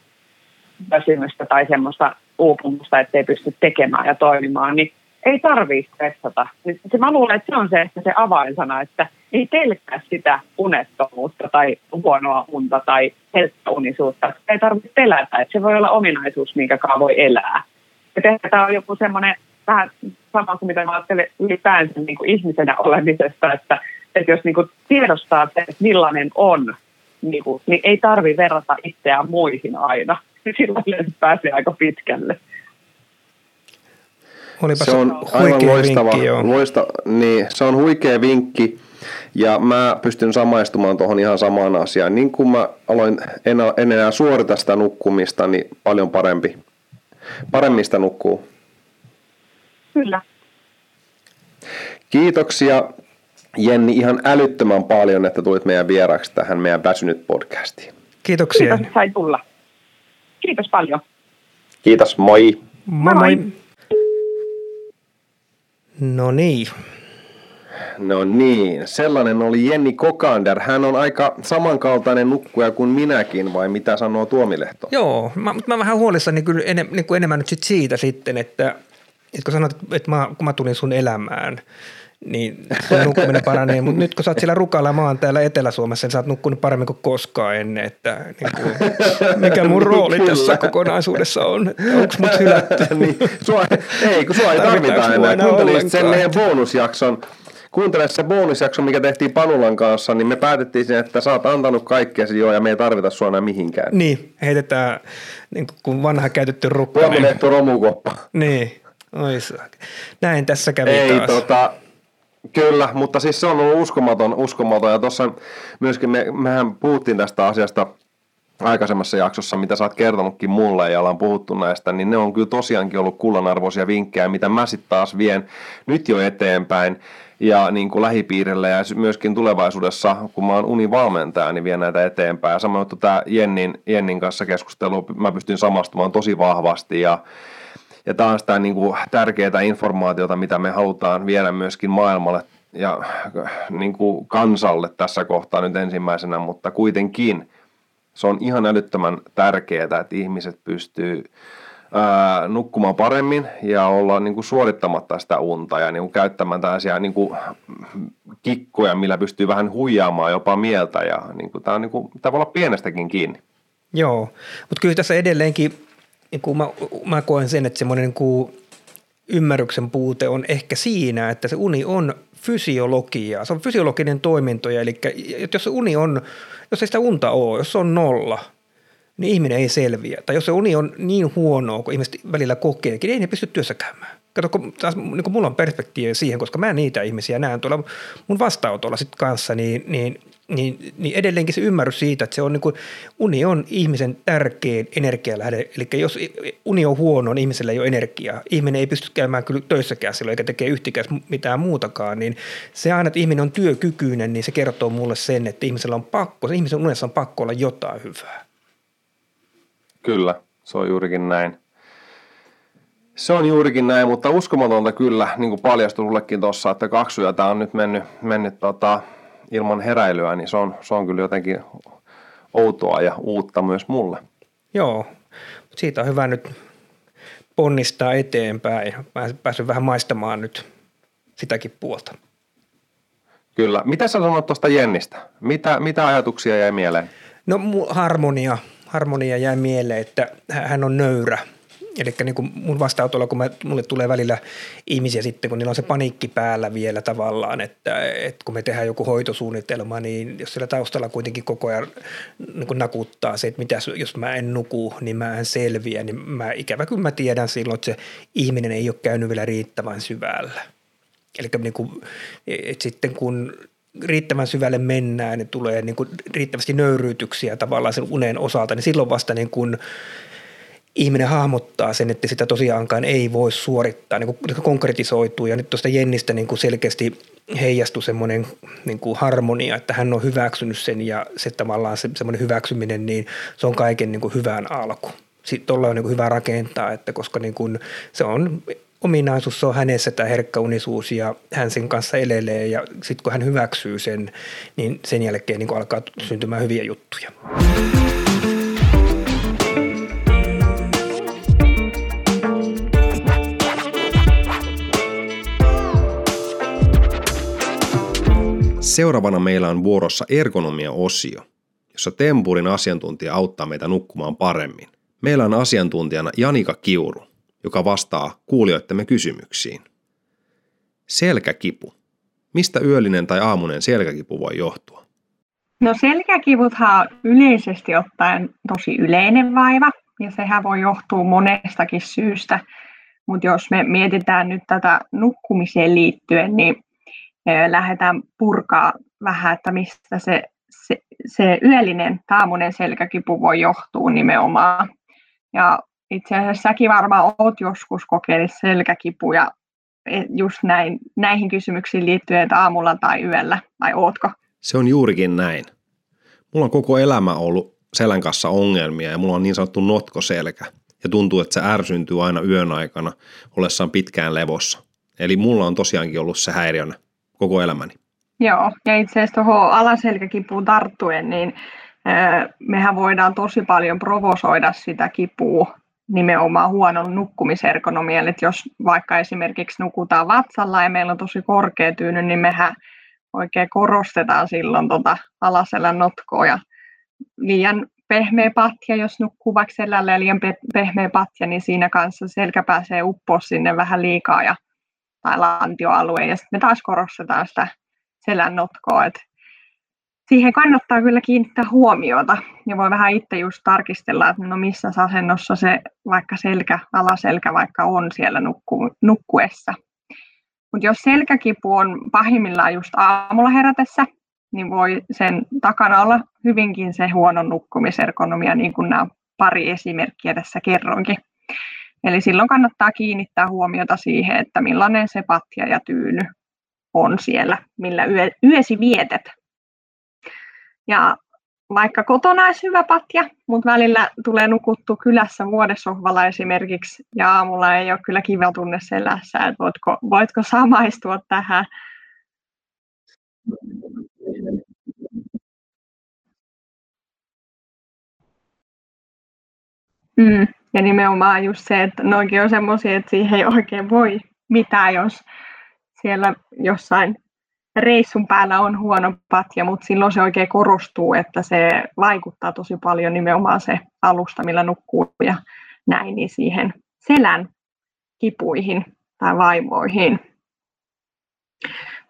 väsymystä tai semmoista uupumusta, ettei pysty tekemään ja toimimaan, niin ei tarvitse stressata. Se, mä luulen, että se on se ehkä se avainsana, että ei pelkää sitä unettomuutta tai huonoa unta tai helppounisuutta. Ei tarvitse pelätä, että se voi olla ominaisuus, minkä voi elää. Ja ehkä tämä on joku semmoinen vähän sama kuin mitä mä ajattelen ylipäänsä niin kuin ihmisenä olemisesta, että, että jos niin kuin tiedostaa että millainen on, niin, kuin, niin ei tarvi verrata itseään muihin aina niin silloin pääsee aika pitkälle. Olipa se on aivan loistava, vinkki, loista, niin, se on huikea vinkki ja mä pystyn samaistumaan tuohon ihan samaan asiaan. Niin kuin mä aloin, en, en enää suorita sitä nukkumista, niin paljon parempi. Paremmista nukkuu. Kyllä. Kiitoksia Jenni ihan älyttömän paljon, että tulit meidän vieraaksi tähän meidän Väsynyt podcastiin. Kiitoksia. Kiitos, sai tulla. Kiitos paljon. Kiitos, moi. Moi moi. No niin. No niin, sellainen oli Jenni Kokander. Hän on aika samankaltainen nukkuja kuin minäkin, vai mitä sanoo Tuomilehto? Joo, mä, mä vähän huolissani kyllä enem, niin kuin enemmän nyt sit siitä sitten, että, että kun sanot, että mä, kun mä tulin sun elämään – niin nukkuminen paranee. Mutta nyt kun sä oot siellä Rukalla, oon täällä Etelä-Suomessa, niin sä oot nukkunut paremmin kuin koskaan ennen. Että, niin kuin, mikä mun rooli tässä kokonaisuudessa on? Onko mut hylätty? niin, sua, ei, kun sua ei tarvita enää. Kuuntelisit sen meidän bonusjakson, kuuntele se bonusjakso, mikä tehtiin Panulan kanssa, niin me päätettiin sen, että sä oot antanut kaikkea jo ja me ei tarvita sua enää mihinkään. Niin, heitetään niin kuin vanha käytetty rukka. Tuominehto romukoppa. Niin, Ois. Näin tässä kävi ei, taas. Tota, Kyllä, mutta siis se on ollut uskomaton, uskomaton. ja tuossa myöskin me, mehän puhuttiin tästä asiasta aikaisemmassa jaksossa, mitä sä oot kertonutkin mulle ja ollaan puhuttu näistä, niin ne on kyllä tosiaankin ollut kullanarvoisia vinkkejä, mitä mä sitten taas vien nyt jo eteenpäin ja niin kuin lähipiirille ja myöskin tulevaisuudessa, kun mä oon univalmentaja, niin vien näitä eteenpäin. Ja samoin tämä Jennin, Jennin kanssa keskustelu, mä pystyn samastumaan tosi vahvasti ja ja tämä on sitä niin kuin tärkeää informaatiota, mitä me halutaan viedä myöskin maailmalle ja niin kuin kansalle tässä kohtaa nyt ensimmäisenä, mutta kuitenkin se on ihan älyttömän tärkeää, että ihmiset pystyy ää, nukkumaan paremmin ja olla niin kuin suorittamatta sitä unta ja niin kuin käyttämään tällaisia niin kuin kikkoja, millä pystyy vähän huijaamaan jopa mieltä ja niin kuin, tämä, on niin kuin, tämä voi olla pienestäkin kiinni. Joo, mutta kyllä tässä edelleenkin niin kuin mä, mä koen sen, että semmoinen niin ymmärryksen puute on ehkä siinä, että se uni on fysiologiaa. Se on fysiologinen toiminto, eli jos se uni on, jos ei sitä unta ole, jos se on nolla, niin ihminen ei selviä. Tai jos se uni on niin huonoa, kun ihmiset välillä kokeekin, niin ei ne pysty työssä käymään. Kato, kun taas niin kun mulla on perspektiivi siihen, koska mä niitä ihmisiä näen tuolla mun vastaanotolla sit kanssa, niin, niin niin, niin edelleenkin se ymmärrys siitä, että se on niin kuin, uni on ihmisen tärkein energialähde. Eli jos uni on huono, niin ihmisellä ei ole energiaa. Ihminen ei pysty käymään kyllä töissäkään silloin, eikä tekee yhtikäs mitään muutakaan. Niin se aina, että ihminen on työkykyinen, niin se kertoo mulle sen, että ihmisellä on pakko, se ihmisen unessa on pakko olla jotain hyvää. Kyllä, se on juurikin näin. Se on juurikin näin, mutta uskomatonta kyllä, niin kuin paljastui sullekin tuossa, että kaksi yötä on nyt mennyt, mennyt tota, ilman heräilyä, niin se on, se on kyllä jotenkin outoa ja uutta myös mulle. Joo, siitä on hyvä nyt ponnistaa eteenpäin. Mä pääsen vähän maistamaan nyt sitäkin puolta. Kyllä. Mitä sä sanoit tuosta Jennistä? Mitä, mitä ajatuksia jäi mieleen? No harmonia. Harmonia jäi mieleen, että hän on nöyrä – Eli niin kuin mun vastaanotolla, kun mä, mulle tulee välillä ihmisiä sitten, kun niillä on se paniikki päällä vielä tavallaan, että, että kun me tehdään joku hoitosuunnitelma, niin jos siellä taustalla kuitenkin koko ajan niin kuin nakuttaa se, että mitä, jos mä en nuku, niin mä en selviä, niin mä ikävä kyllä mä tiedän silloin, että se ihminen ei ole käynyt vielä riittävän syvällä. Eli niin kuin, että sitten kun riittävän syvälle mennään, niin tulee niin kuin riittävästi nöyryytyksiä tavallaan sen unen osalta, niin silloin vasta niin kuin ihminen hahmottaa sen, että sitä tosiaankaan ei voi suorittaa, niin kuin konkretisoituu. Ja nyt tuosta Jennistä niin kuin selkeästi heijastui semmoinen niin kuin harmonia, että hän on hyväksynyt sen ja se tavallaan se, semmoinen hyväksyminen, niin se on kaiken niin kuin hyvän alku. Sitten on niin kuin hyvä rakentaa, että koska niin kuin se on ominaisuus, se on hänessä tämä herkkä unisuus ja hän sen kanssa elelee ja sitten kun hän hyväksyy sen, niin sen jälkeen niin kuin alkaa syntymään hyviä juttuja. Seuraavana meillä on vuorossa ergonomia-osio, jossa Tempurin asiantuntija auttaa meitä nukkumaan paremmin. Meillä on asiantuntijana Janika Kiuru, joka vastaa kuulijoittemme kysymyksiin. Selkäkipu. Mistä yöllinen tai aamunen selkäkipu voi johtua? No selkäkivuthan on yleisesti ottaen tosi yleinen vaiva, ja sehän voi johtua monestakin syystä. Mutta jos me mietitään nyt tätä nukkumiseen liittyen, niin lähdetään purkaa vähän, että mistä se, se, se yöllinen taamunen selkäkipu voi johtua nimenomaan. Ja itse asiassa säkin varmaan oot joskus kokeillut selkäkipuja e, just näin, näihin kysymyksiin liittyen, että aamulla tai yöllä, vai ootko? Se on juurikin näin. Mulla on koko elämä ollut selän kanssa ongelmia ja mulla on niin sanottu notkoselkä. Ja tuntuu, että se ärsyntyy aina yön aikana ollessaan pitkään levossa. Eli mulla on tosiaankin ollut se häiriönä koko elämäni. Joo, ja itse asiassa tuohon alaselkäkipuun tarttuen, niin mehän voidaan tosi paljon provosoida sitä kipua nimenomaan huonon nukkumisergonomian, että jos vaikka esimerkiksi nukutaan vatsalla ja meillä on tosi korkea tyyny, niin mehän oikein korostetaan silloin tota alaselän notkoa ja liian pehmeä patja, jos nukkuu vaikka selällä ja liian pehmeä patja, niin siinä kanssa selkä pääsee uppoa sinne vähän liikaa ja tai lantioalueen, ja sitten me taas korostetaan sitä selän notkoa, että siihen kannattaa kyllä kiinnittää huomiota, ja voi vähän itse just tarkistella, että no missä asennossa se vaikka selkä, alaselkä vaikka on siellä nukku, nukkuessa. Mutta jos selkäkipu on pahimmillaan just aamulla herätessä, niin voi sen takana olla hyvinkin se huono nukkumisergonomia, niin kuin nämä pari esimerkkiä tässä kerroinkin. Eli silloin kannattaa kiinnittää huomiota siihen, että millainen se patja ja tyyny on siellä, millä yö, yösi vietet. Ja vaikka kotona olisi hyvä patja, mutta välillä tulee nukuttu kylässä vuodessohvalla esimerkiksi, ja aamulla ei ole kyllä kiva tunne selässä, että voitko, voitko samaistua tähän. Mm. Ja nimenomaan just se, että noikin on semmoisia, että siihen ei oikein voi mitään, jos siellä jossain reissun päällä on huono patja, mutta silloin se oikein korostuu, että se vaikuttaa tosi paljon nimenomaan se alusta, millä nukkuu ja näin, niin siihen selän kipuihin tai vaivoihin.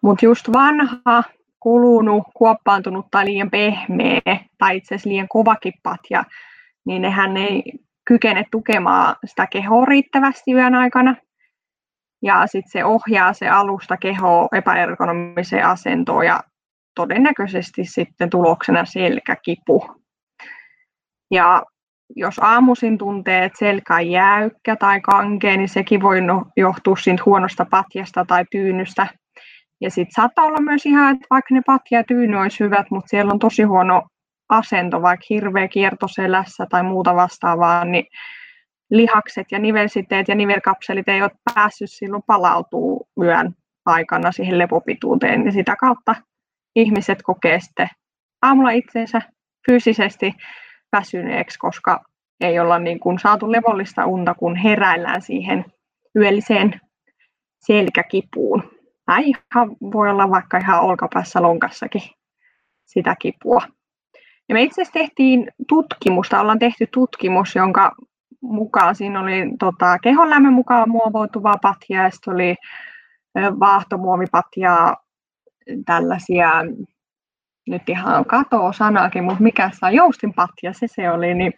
Mutta just vanha, kulunut, kuoppaantunut tai liian pehmeä tai itse asiassa liian kovakin patja, niin nehän ei kykene tukemaan sitä kehoa riittävästi yön aikana. Ja sitten se ohjaa se alusta kehoa epäergonomiseen asentoon ja todennäköisesti sitten tuloksena selkäkipu. Ja jos aamuisin tuntee, että selkä on jäykkä tai kankea, niin sekin voi no, johtua siitä huonosta patjasta tai tyynystä. Ja sitten saattaa olla myös ihan, että vaikka ne patja ja tyyny olisi hyvät, mutta siellä on tosi huono asento, vaikka hirveä kierto selässä tai muuta vastaavaa, niin lihakset ja nivelsiteet ja nivelkapselit ei ole päässyt silloin palautuu yön aikana siihen lepopituuteen, niin sitä kautta ihmiset kokee sitten aamulla itsensä fyysisesti väsyneeksi, koska ei olla niin kuin saatu levollista unta, kun heräillään siihen yölliseen selkäkipuun. Tai voi olla vaikka ihan olkapäässä lonkassakin sitä kipua. Ja me itse asiassa tehtiin tutkimusta, ollaan tehty tutkimus, jonka mukaan siinä oli tota, kehonlämmön mukaan muovoutuvaa patjaa ja sitten oli vaahtomuovipatjaa, tällaisia, nyt ihan katoo sanakin, mutta mikä saa joustinpatja, se se oli, niin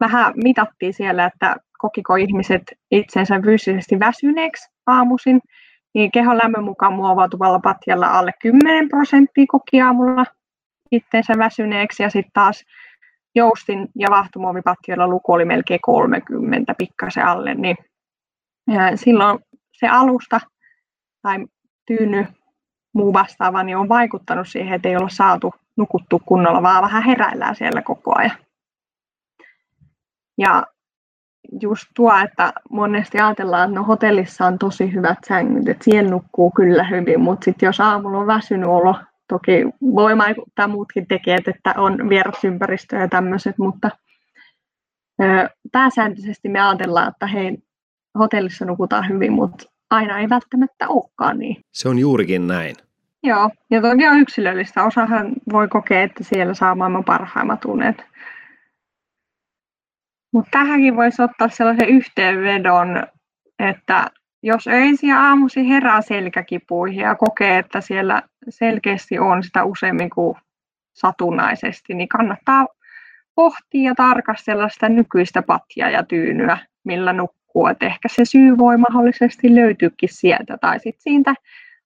vähän mitattiin siellä, että kokiko ihmiset itsensä fyysisesti väsyneeksi aamuisin, niin kehon lämmön mukaan muovautuvalla patjalla alle 10 prosenttia koki aamulla itsensä väsyneeksi ja sitten taas joustin ja vahtomuovipatjoilla luku oli melkein 30 pikkasen alle, niin silloin se alusta tai tyyny muu vastaava niin on vaikuttanut siihen, että ei olla saatu nukuttua kunnolla, vaan vähän heräillään siellä koko ajan. Ja just tuo, että monesti ajatellaan, että no hotellissa on tosi hyvät sängyt, että siellä nukkuu kyllä hyvin, mutta sitten jos aamulla on väsynyt olo, toki voi vaikuttaa muutkin tekijät, että on vierasympäristö ja tämmöiset, mutta pääsääntöisesti me ajatellaan, että hei, hotellissa nukutaan hyvin, mutta aina ei välttämättä olekaan niin. Se on juurikin näin. Joo, ja toki on yksilöllistä. Osahan voi kokea, että siellä saa maailman parhaimmat unet. Mutta tähänkin voisi ottaa sellaisen yhteenvedon, että jos öisin ja aamuisin herää selkäkipuihin ja kokee, että siellä selkeästi on sitä useammin kuin satunnaisesti, niin kannattaa pohtia ja tarkastella sitä nykyistä patjaa ja tyynyä, millä nukkuu. Et ehkä se syy voi mahdollisesti löytyykin sieltä tai sitten siitä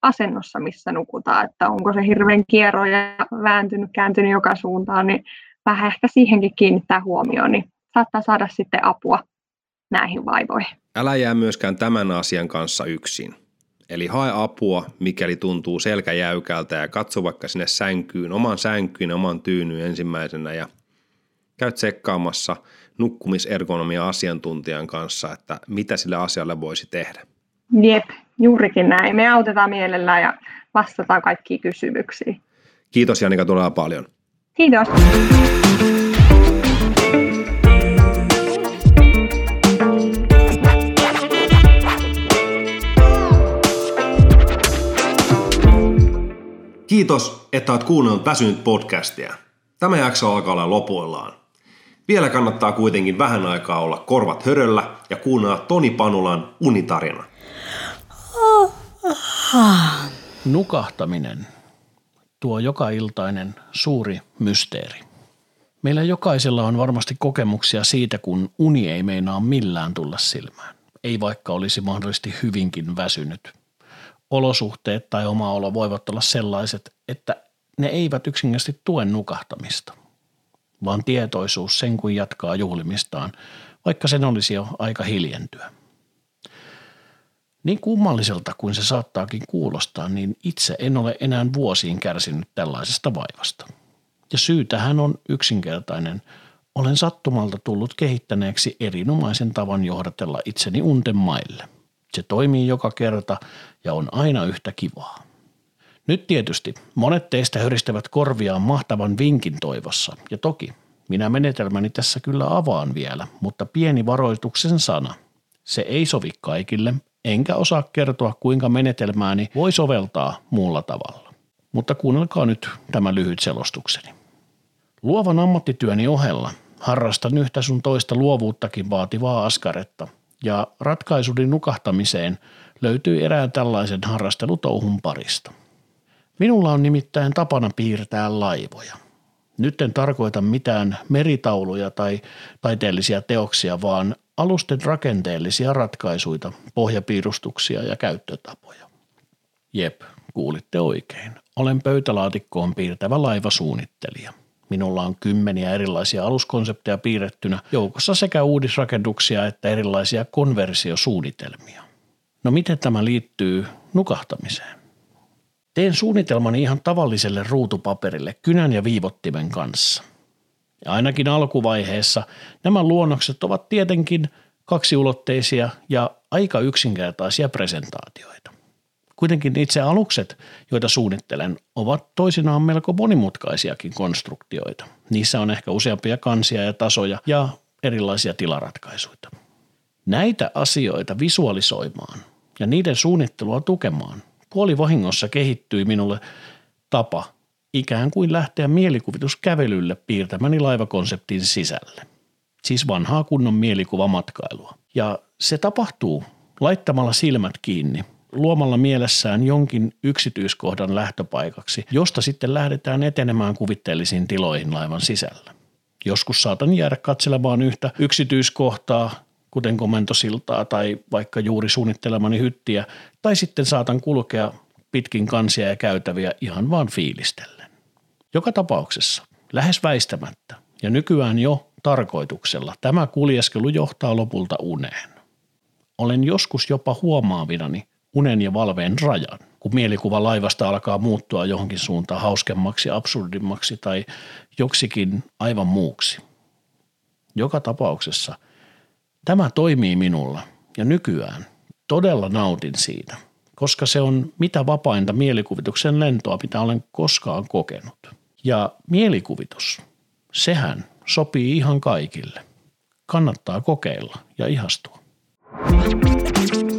asennossa, missä nukutaan, että onko se hirveän kierro ja vääntynyt, kääntynyt joka suuntaan, niin vähän ehkä siihenkin kiinnittää huomioon, niin saattaa saada sitten apua näihin vaivoihin. Älä jää myöskään tämän asian kanssa yksin. Eli hae apua, mikäli tuntuu selkä jäykältä ja katso vaikka sinne sänkyyn, oman sänkyyn, oman tyynyyn ensimmäisenä ja käy tsekkaamassa nukkumisergonomia asiantuntijan kanssa, että mitä sille asialle voisi tehdä. Jep, juurikin näin. Me autetaan mielellään ja vastataan kaikkiin kysymyksiin. Kiitos Janika todella paljon. Kiitos. Kiitos, että olet kuunnellut Väsynyt podcastia. Tämä jakso alkaa olla lopuillaan. Vielä kannattaa kuitenkin vähän aikaa olla korvat höröllä ja kuunnella Toni Panulan unitarina. Nukahtaminen tuo joka iltainen suuri mysteeri. Meillä jokaisella on varmasti kokemuksia siitä, kun uni ei meinaa millään tulla silmään. Ei vaikka olisi mahdollisesti hyvinkin väsynyt. Olosuhteet tai oma olo voivat olla sellaiset, että ne eivät yksinkertaisesti tue nukahtamista, vaan tietoisuus sen kuin jatkaa juhlimistaan, vaikka sen olisi jo aika hiljentyä. Niin kummalliselta kuin se saattaakin kuulostaa, niin itse en ole enää vuosiin kärsinyt tällaisesta vaivasta. Ja syy tähän on yksinkertainen. Olen sattumalta tullut kehittäneeksi erinomaisen tavan johdatella itseni unten maille. Se toimii joka kerta ja on aina yhtä kivaa. Nyt tietysti monet teistä höristävät korviaan mahtavan vinkin toivossa, ja toki minä menetelmäni tässä kyllä avaan vielä, mutta pieni varoituksen sana. Se ei sovi kaikille, enkä osaa kertoa, kuinka menetelmääni voi soveltaa muulla tavalla. Mutta kuunnelkaa nyt tämä lyhyt selostukseni. Luovan ammattityöni ohella harrastan yhtä sun toista luovuuttakin vaativaa askaretta, ja ratkaisuni nukahtamiseen löytyy erään tällaisen harrastelutouhun parista. Minulla on nimittäin tapana piirtää laivoja. Nyt en tarkoita mitään meritauluja tai taiteellisia teoksia, vaan alusten rakenteellisia ratkaisuja, pohjapiirustuksia ja käyttötapoja. Jep, kuulitte oikein. Olen pöytälaatikkoon piirtävä laivasuunnittelija. Minulla on kymmeniä erilaisia aluskonsepteja piirrettynä, joukossa sekä uudisrakennuksia että erilaisia konversiosuunnitelmia. No miten tämä liittyy nukahtamiseen? Teen suunnitelmani ihan tavalliselle ruutupaperille kynän ja viivottimen kanssa. Ja ainakin alkuvaiheessa nämä luonnokset ovat tietenkin kaksiulotteisia ja aika yksinkertaisia presentaatioita. Kuitenkin itse alukset, joita suunnittelen, ovat toisinaan melko monimutkaisiakin konstruktioita. Niissä on ehkä useampia kansia ja tasoja ja erilaisia tilaratkaisuja. Näitä asioita visualisoimaan ja niiden suunnittelua tukemaan puolivahingossa kehittyi minulle tapa ikään kuin lähteä mielikuvituskävelylle piirtämäni laivakonseptin sisälle. Siis vanhaa kunnon mielikuvamatkailua. Ja se tapahtuu laittamalla silmät kiinni luomalla mielessään jonkin yksityiskohdan lähtöpaikaksi, josta sitten lähdetään etenemään kuvitteellisiin tiloihin laivan sisällä. Joskus saatan jäädä katselemaan yhtä yksityiskohtaa, kuten komentosiltaa tai vaikka juuri suunnittelemani hyttiä, tai sitten saatan kulkea pitkin kansia ja käytäviä ihan vaan fiilistellen. Joka tapauksessa, lähes väistämättä ja nykyään jo tarkoituksella, tämä kuljeskelu johtaa lopulta uneen. Olen joskus jopa huomaavinani, unen ja valveen rajan, kun mielikuva laivasta alkaa muuttua johonkin suuntaan hauskemmaksi, absurdimmaksi tai joksikin aivan muuksi. Joka tapauksessa tämä toimii minulla ja nykyään todella nautin siitä, koska se on mitä vapainta mielikuvituksen lentoa, mitä olen koskaan kokenut. Ja mielikuvitus, sehän sopii ihan kaikille. Kannattaa kokeilla ja ihastua. Thank you